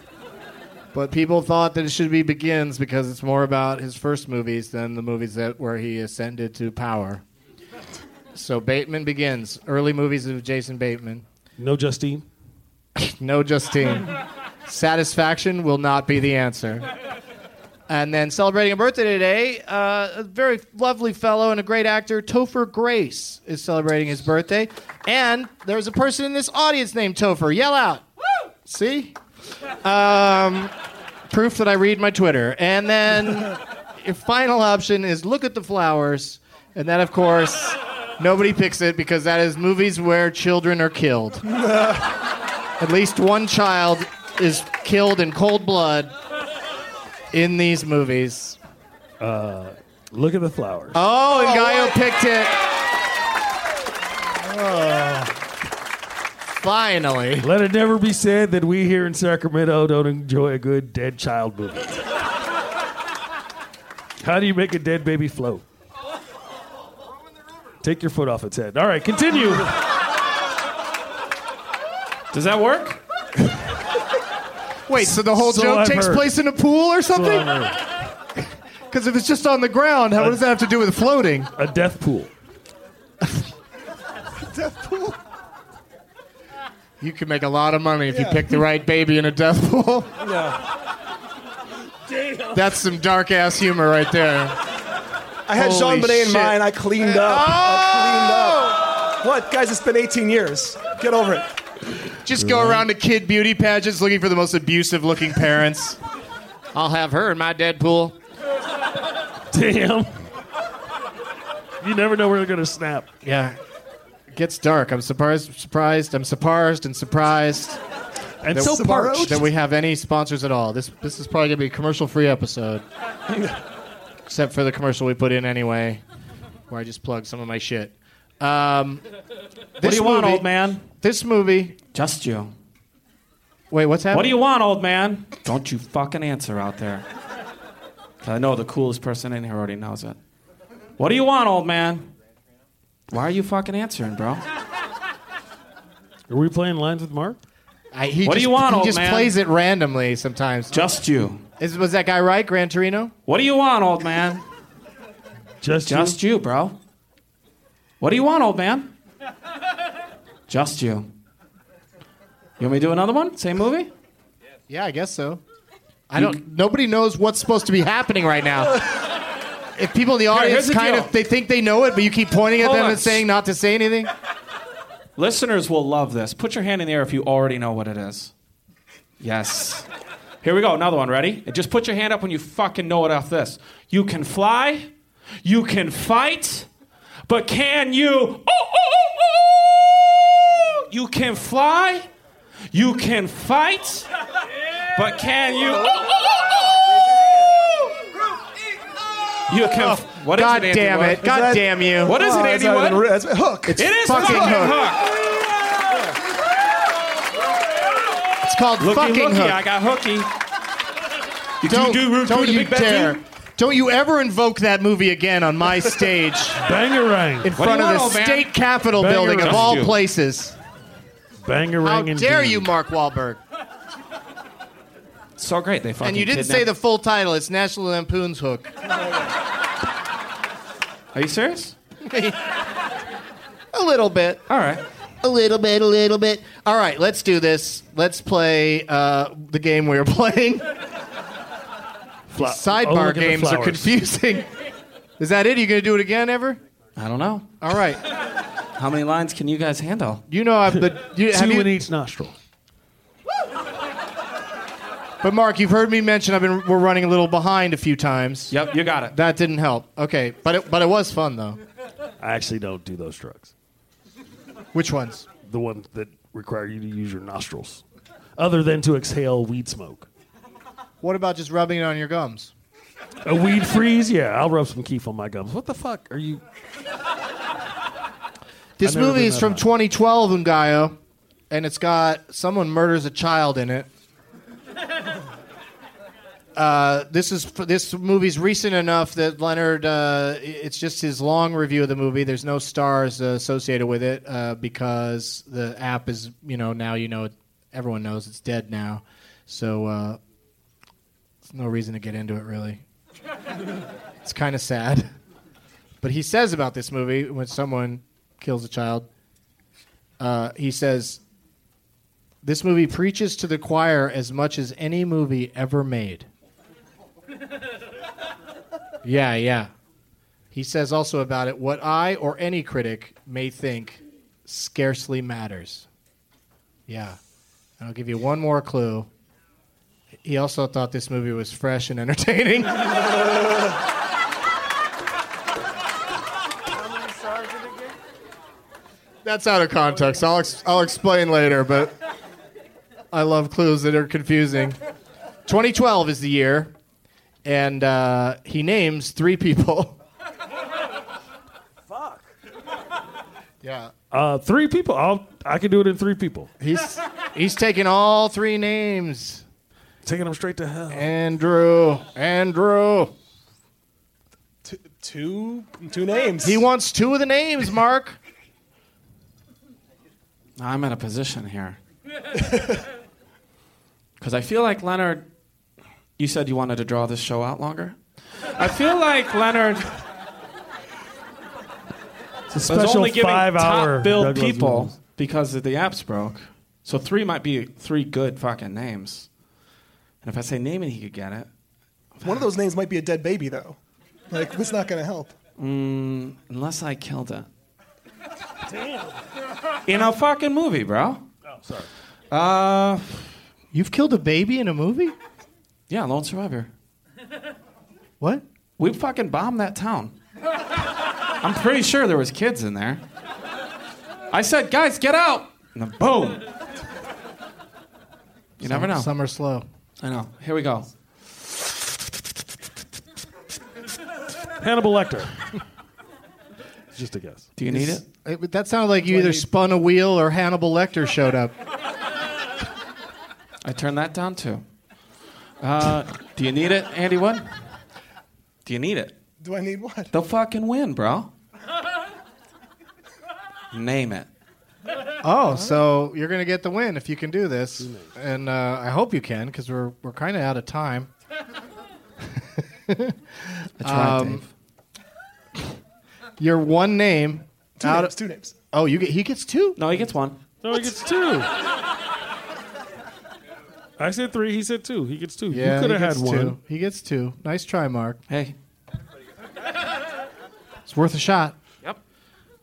but people thought that it should be Begins because it's more about his first movies than the movies that where he ascended to power. So Bateman Begins, early movies of Jason Bateman. No Justine. No Justine. Satisfaction will not be the answer. And then celebrating a birthday today, uh, a very lovely fellow and a great actor, Topher Grace, is celebrating his birthday. And there's a person in this audience named Topher. Yell out. Woo! See? Um, proof that I read my Twitter. And then your final option is Look at the Flowers. And that, of course, nobody picks it because that is movies where children are killed. At least one child is killed in cold blood in these movies. Look at the flowers. Oh, and Gaio picked it. Finally. Let it never be said that we here in Sacramento don't enjoy a good dead child movie. How do you make a dead baby float? Take your foot off its head. All right, continue. Does that work? Wait, so the whole So joke I've takes heard. place in a pool or something? I've heard. Because if it's just on the ground, how, what does that have to do with floating? A death pool. You can make a lot of money if you pick the right baby in a death pool. That's some dark ass humor right there. I had Holy JonBenét in mind. I cleaned up. I oh! cleaned up. What, guys? It's been 18 years. Get over it. Just go around to kid beauty pageants looking for the most abusive looking parents. I'll have her in my dead pool. Damn. You never know where they're going to snap. Yeah. It gets dark. I'm surprised, surprised, I'm surprised and surprised And that, so parched. that we have any sponsors at all. This this is probably gonna be a commercial free episode. Except for the commercial we put in anyway, where I just plug some of my shit. Um, What do you want, old man? This movie. Just you. Wait, what's happening? What do you want, old man? Don't you fucking answer out there. I know the coolest person in here already knows it. What do you want, old man? Why are you fucking answering, bro? Are we playing lines with Mark? I, he What do you want, He old just man? plays it randomly sometimes. Just you. Is, was that guy right, Gran Torino? What do you want, old man? Just, you? Just you, bro. What do you want, old man? Just you. You want me to do another one? Same movie? Yeah, I guess so. I don't. Nobody knows what's supposed to be happening right now. If people in the audience kind deal. of they think they know it, but you keep pointing at Hold them on. and saying not to say anything. Listeners will love this. Put your hand in the air if you already know what it is. Yes. Here we go. Another one. Ready? Just put your hand up when you fucking know it off this. You can fly. You can fight. But can you? Oh, oh, oh, oh! You can fly. You can fight. But can you? Oh, oh, oh, Oh, oh, oh! You can. What is God it, damn it! God that- damn you! What is it, Oh, Andy that's not even Wood? re- that's hook. It's It is fucking fucking hook. hook. It's called Looky, fucking looky, hook. I got hooky. You don't do, do, don't do, you Big Ben dare! do? Don't you ever invoke that movie again on my stage Bangarang. in front you of want, the old man? state capitol Banger building of all places. Bangarang How indeed. dare you, Mark Wahlberg? So great, they fucking And you didn't kidnapped- say the full title. It's National Lampoon's Hook. Are you serious? A little bit. All right. A little bit, a little bit. All right, let's do this. Let's play uh, the game we were playing. Fla- oh, Sidebar look at the games are flowers. confusing. Is that it? Are you going to do it again ever? I don't know. All right. How many lines can you guys handle? You know I've the you, have Two you, in each nostril. But Mark, you've heard me mention I've been we're running a little behind a few times. Yep, you got it. That didn't help. Okay, but it, but it was fun though. I actually don't do those drugs. Which ones? The ones that require you to use your nostrils, other than to exhale weed smoke. What about just rubbing it on your gums? A weed freeze? Yeah, I'll rub some keef on my gums. What the fuck are you? This I've never movie been is that from high. 2012, Ngaio, and it's got someone murders a child in it. Uh, this is this movie's recent enough that Leonard. Uh, it's just his long review of the movie. There's no stars uh, associated with it uh, because the app is, you know, now you know it, everyone knows it's dead now. So uh, there's no reason to get into it really. it's kind of sad. But he says about this movie when someone kills a child, uh, he says, This movie preaches to the choir as much as any movie ever made. yeah, yeah. He says also about it, what I or any critic may think scarcely matters. Yeah. And I'll give you one more clue. He also thought this movie was fresh and entertaining. That's out of context. I'll, ex- I'll explain later, but I love clues that are confusing. 2012 is the year, and uh, he names three people. Fuck. Yeah. Uh, three people. I'll I can do it in three people. He's he's taking all three names. Taking them straight to hell. Andrew. Andrew. Two. Two names. He wants two of the names, Mark. I'm in a position here. Because I feel like Leonard, you said you wanted to draw this show out longer? I feel like Leonard It's a was special only giving five-hour top billed Douglas people Williams. because of the apps broke. So three might be three good fucking names. And if I say name it, he could get it. One of those names might be a dead baby, though. Like, it's not going to help. Mm, unless I killed it. Damn. In a fucking movie, bro. Oh, sorry. Uh, You've killed a baby in a movie? yeah, Lone Survivor. What? We fucking bombed that town. I'm pretty sure there was kids in there. I said, guys, get out! And then boom. You never know. Some are slow. I know. Here we go. Hannibal Lecter. It's just a guess. Do you need it? It- that sounded like you either spun a wheel or Hannibal Lecter showed up. I turned that down too. Uh, do you need it, Andy Wood? Do you need it? Do I need what? They'll fucking win, bro. Name it. Oh, so you're gonna get the win if you can do this, and uh, I hope you can because we're we're kind of out of time. I tried, Um, Dave. Your one name. Two out names, of- two names. oh, you get he gets two. No, he gets one. No, he gets two. I said three. He said two. He gets two. Yeah, you could he have had gets one. two. He gets two. Nice try, Mark. Hey. It's worth a shot. Yep.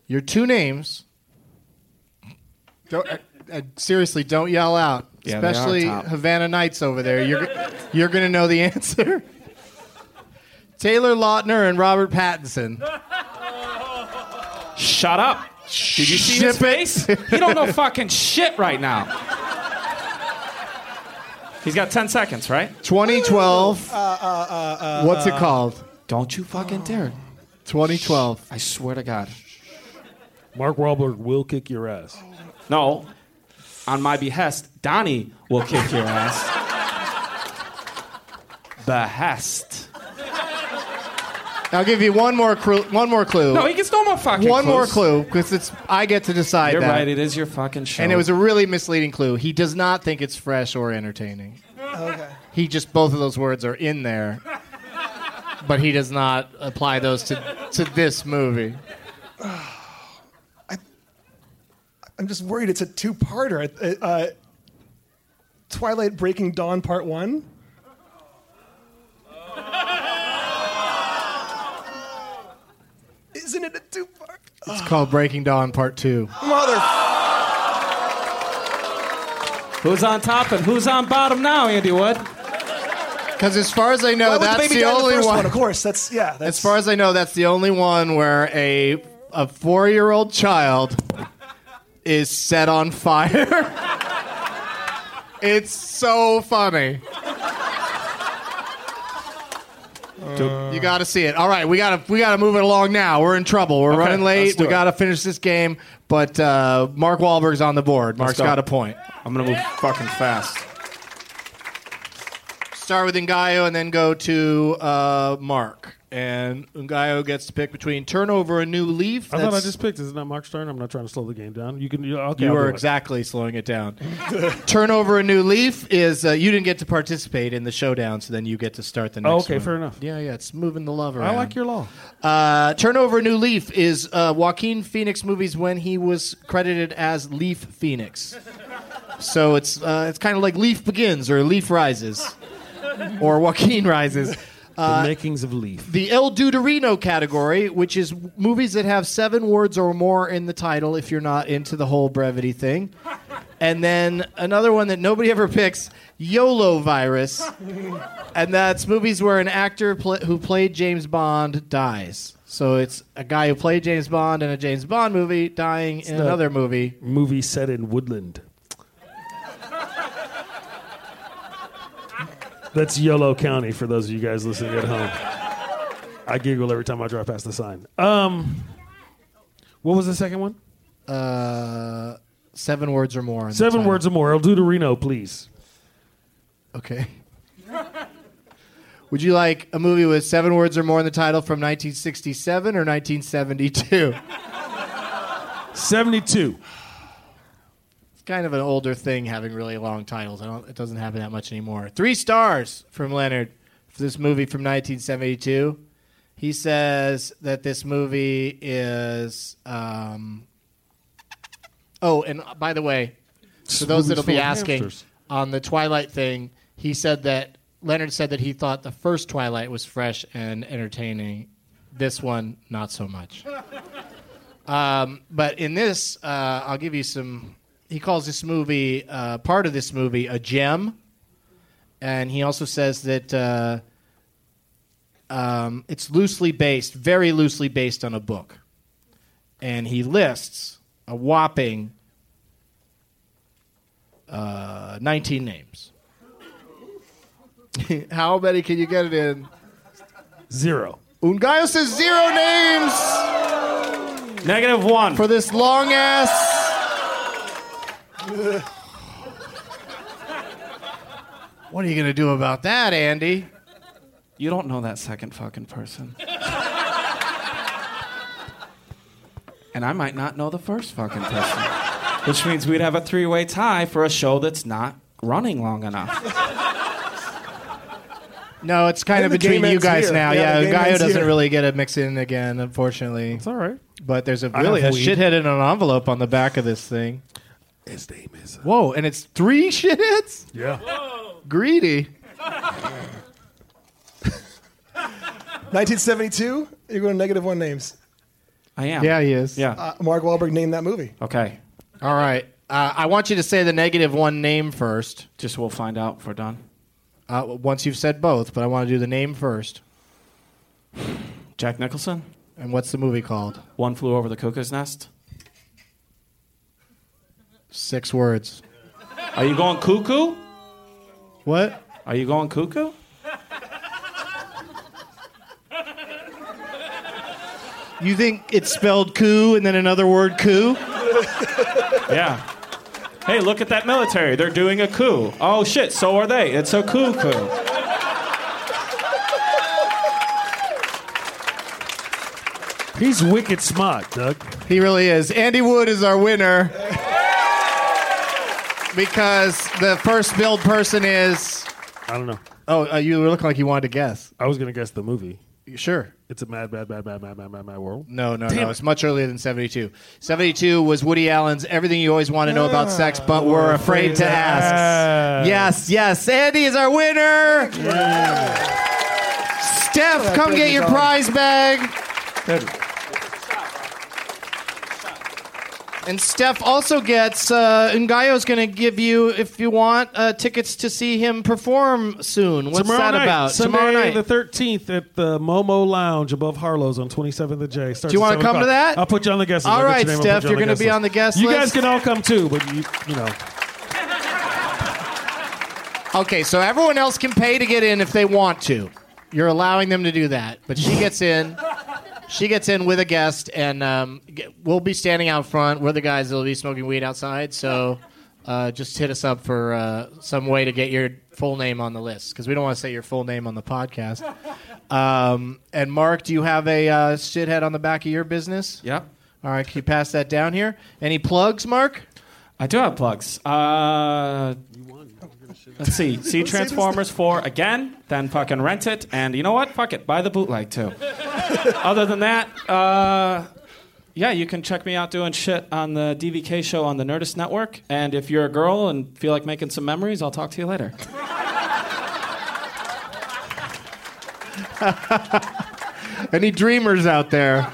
Your two names. Don't, uh, uh, seriously, don't yell out. Yeah, Especially. Havana Nights over there. You're you're gonna know the answer. Taylor Lautner and Robert Pattinson. Shut up. Did you see his Ship it. face? He don't know fucking shit right now. He's got 10 seconds, right? 2012. Uh, uh, uh, uh, What's it called? Don't you fucking dare. 2012. I swear to God. Mark Wahlberg will kick your ass. No. On my behest, Donnie will kick your ass. Behest. I'll give you one more clue. One more clue. No, he gets no more fucking shit. one more clue because it's I get to decide You're that. right. It is your fucking show. And it was a really misleading clue. He does not think it's fresh or entertaining. Okay. He just both of those words are in there, but he does not apply those to to this movie. I'm just worried it's a two-parter. Uh, uh, Twilight Breaking Dawn Part One. Isn't it a two-part? It's called Breaking Dawn Part Two. Mother. Who's on top and who's on bottom now, Andy Wood? Because as far as I know, Why would that's baby the die in the only first one. one? Of course, that's yeah. That's As far as I know, that's the only one where a a four year old child is set on fire. it's so funny. You got to see it. All right, we got to we got to move it along now. We're in trouble. We're running late. We got to finish this game. But uh, Mark Wahlberg's on the board. Mark's go. got a point. I'm gonna move fucking fast. Start with Ngaio and then go to uh, Mark. And Ngaio gets to pick between turnover a new leaf. I thought I just picked. Isn't that Mark's turn? I'm not trying to slow the game down. You can. You, okay, you are do it. exactly slowing it down. turnover a new leaf is uh, you didn't get to participate in the showdown, so then you get to start the next Oh, okay, one. fair enough. Yeah, yeah, it's moving the love around. I like your law. Uh, Turn over a new leaf is uh, Joaquin Phoenix movies when he was credited as Leaf Phoenix. So it's uh, it's kind of like Leaf Begins or Leaf Rises or Joaquin Rises. The uh, makings of Leaf. The El Duderino category, which is movies that have seven words or more in the title if you're not into the whole brevity thing. And then another one that nobody ever picks, YOLO Virus. And that's movies where an actor pl- who played James Bond dies. So it's a guy who played James Bond in a James Bond movie dying in another movie. Movie set in Woodland. That's Yolo County for those of you guys listening at home. I giggle every time I drive past the sign. Um, what was the second one? uh, seven words or more. Seven words or more. I'll do to Reno, please. Okay. Would you like a movie with seven words or more in the title from 1967 or 1972? 72. Kind of an older thing having really long titles. I don't, it doesn't happen that much anymore. Three stars from Leonard for this movie from 1972. He says that this movie is. Um, oh, and by the way, for those that'll be asking, hamsters. on the Twilight thing, he said that Leonard said that he thought the first Twilight was fresh and entertaining. This one, not so much. Um, but in this, uh, I'll give you some. He calls this movie, uh, part of this movie, a gem. And he also says that uh, um, it's loosely based, very loosely based on a book. And he lists a whopping uh, 19 names. How many can you get it in? Zero. Ngaio says zero names Negative one. for this long ass. What are you going to do about that, Andy? You don't know that second fucking person. and I might not know the first fucking person. Which means we'd have a three way tie for a show that's not running long enough. No, it's kind And of between you guys here. now. Yeah, Yeah, the game Ngaio doesn't here. really get a mix in again, unfortunately. It's all right. But there's a I really a have weed. shithead in an envelope on the back of this thing. His name is. Whoa, and it's three shitheads? Yeah. Greedy. 1972. You're going to negative one names. I am. Yeah, he is. Yeah. Uh, Mark Wahlberg named that movie. Okay. All right. Uh, I want you to say the negative one name first. Just we'll find out if we're done. Uh, once you've said both, but I want to do the name first. Jack Nicholson, And what's the movie called? One Flew Over the Cuckoo's Nest. Six words. Are you going cuckoo? What? Are you going cuckoo? You think it's spelled coup and then another word coup? Yeah. Hey, look at that military. They're doing a coup. Oh shit, so are they. It's a coup coup. He's wicked smart, Doug. He really is. Andy Wood is our winner. Because the first billed person is. I don't know. Oh, uh, you were looking like you wanted to guess. I was going to guess the movie. Sure. It's a mad, mad, mad, mad, mad, mad, mad, mad world. No, no, Damn no. it. It's much earlier than 72. 72 was Woody Allen's Everything You Always Want to Know About Sex, but We're Afraid to Ask. Yes, yes. Andy is our winner. Steph, come get your prize bag. And Steph also gets, uh, Ngaio's going to give you, if you want, uh, tickets to see him perform soon. What's Tomorrow that night, about? Sunday, Tomorrow night. the 13th at the Momo Lounge above Harlow's on 27th of J. Starts Do you wanna come to that? I'll put you on the guest list. All right, your Steph, you you're gonna be guest on the guest You list? You guys can all come too, but you, you know. Okay, so everyone else can pay to get in if they want to. You're allowing them to do that, but she gets in. She gets in with a guest, and um, we'll be standing out front. We're the guys that'll be smoking weed outside. So uh, just hit us up for uh, some way to get your full name on the list because we don't want to say your full name on the podcast. Um, and Mark, do you have a uh, shithead on the back of your business? Yep. All right, can you pass that down here? Any plugs, Mark? I do have plugs. Uh, let's see. See Transformers 4 again, then fucking rent it, and you know what? Fuck it. Buy the bootleg too. Other than that, uh, yeah, you can check me out doing shit on the DVK show on the Nerdist Network. And if you're a girl and feel like making some memories, I'll talk to you later. Any dreamers out there?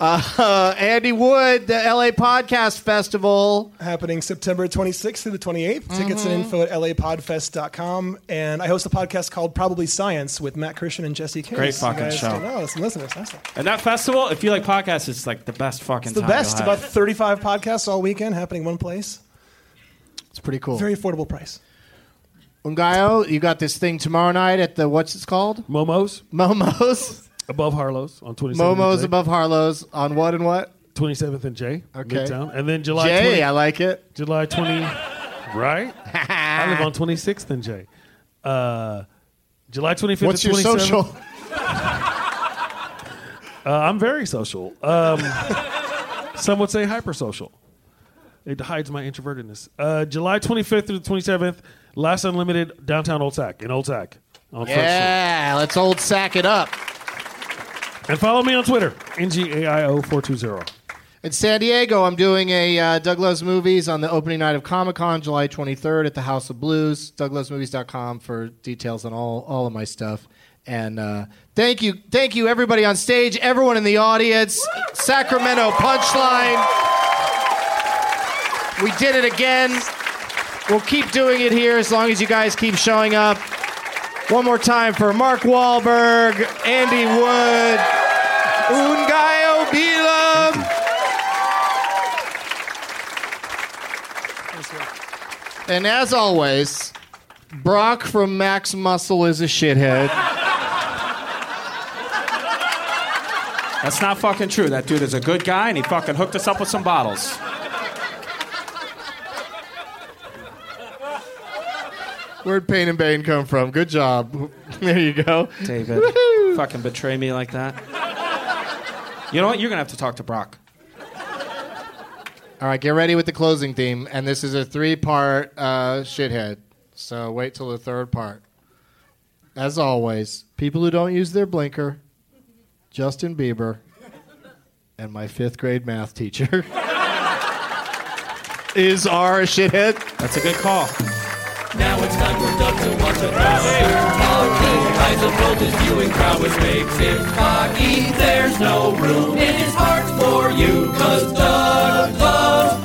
Uh, Andy Wood, the LA Podcast Festival. happening September 26th through the 28th. Tickets and info at lapodfest.com. And I host a podcast called Probably Science with Matt Kirshen and Jesse Case. Great fucking guys show. can- Oh, listen, listen to And that festival, if you like podcasts, is like the best fucking It's the time best. About 35 podcasts all weekend happening one place. It's pretty cool. Very affordable price. Ngaio, you got this thing tomorrow night at the what's it called? Momo's. Momo's. Above Harlow's on 27th. Momo's J. above Harlow's on what and what? 27th and J, Okay. Midtown. And then July Jay, 20 I like it. July 20, right? I live on 26th and J. Uh, July 25th What's to your 27th. social? Uh, I'm very social. Um, some would say hypersocial. It hides my introvertedness. Uh, July 25th through the 27th, Laughs Unlimited, downtown Old Sac, in Old Sac. On Front Street. Yeah, let's old sack it up. And follow me on Twitter, NGAIO420. In San Diego, I'm doing a uh, Doug Loves Movies on the opening night of Comic Con, July 23rd at the House of Blues. DougLovesMovies.com for details on all, all of my stuff. And uh, thank you, thank you, everybody on stage, everyone in the audience, Sacramento Punchline. We did it again. We'll keep doing it here as long as you guys keep showing up. One more time for Mark Wahlberg, Andy Wood, Ngaio Bealum. And as always, Brock from Max Muscle is a shithead. That's not fucking true. That dude is a good guy, and he fucking hooked us up with some bottles. Where'd Pain and Bane come from? Good job. There you go. David, fucking betray me like that. You know what? You're gonna have to talk to Brock. All right, get ready with the closing theme. And this is a three part uh, shithead. So wait till the third part. As always, people who don't use their blinker, Justin Bieber, and my fifth grade math teacher is our shithead. That's a good call. Now it's time for Doug to watch a. The eyes of both his viewing which makes him cocky. There's no room in his heart for you, cause Doug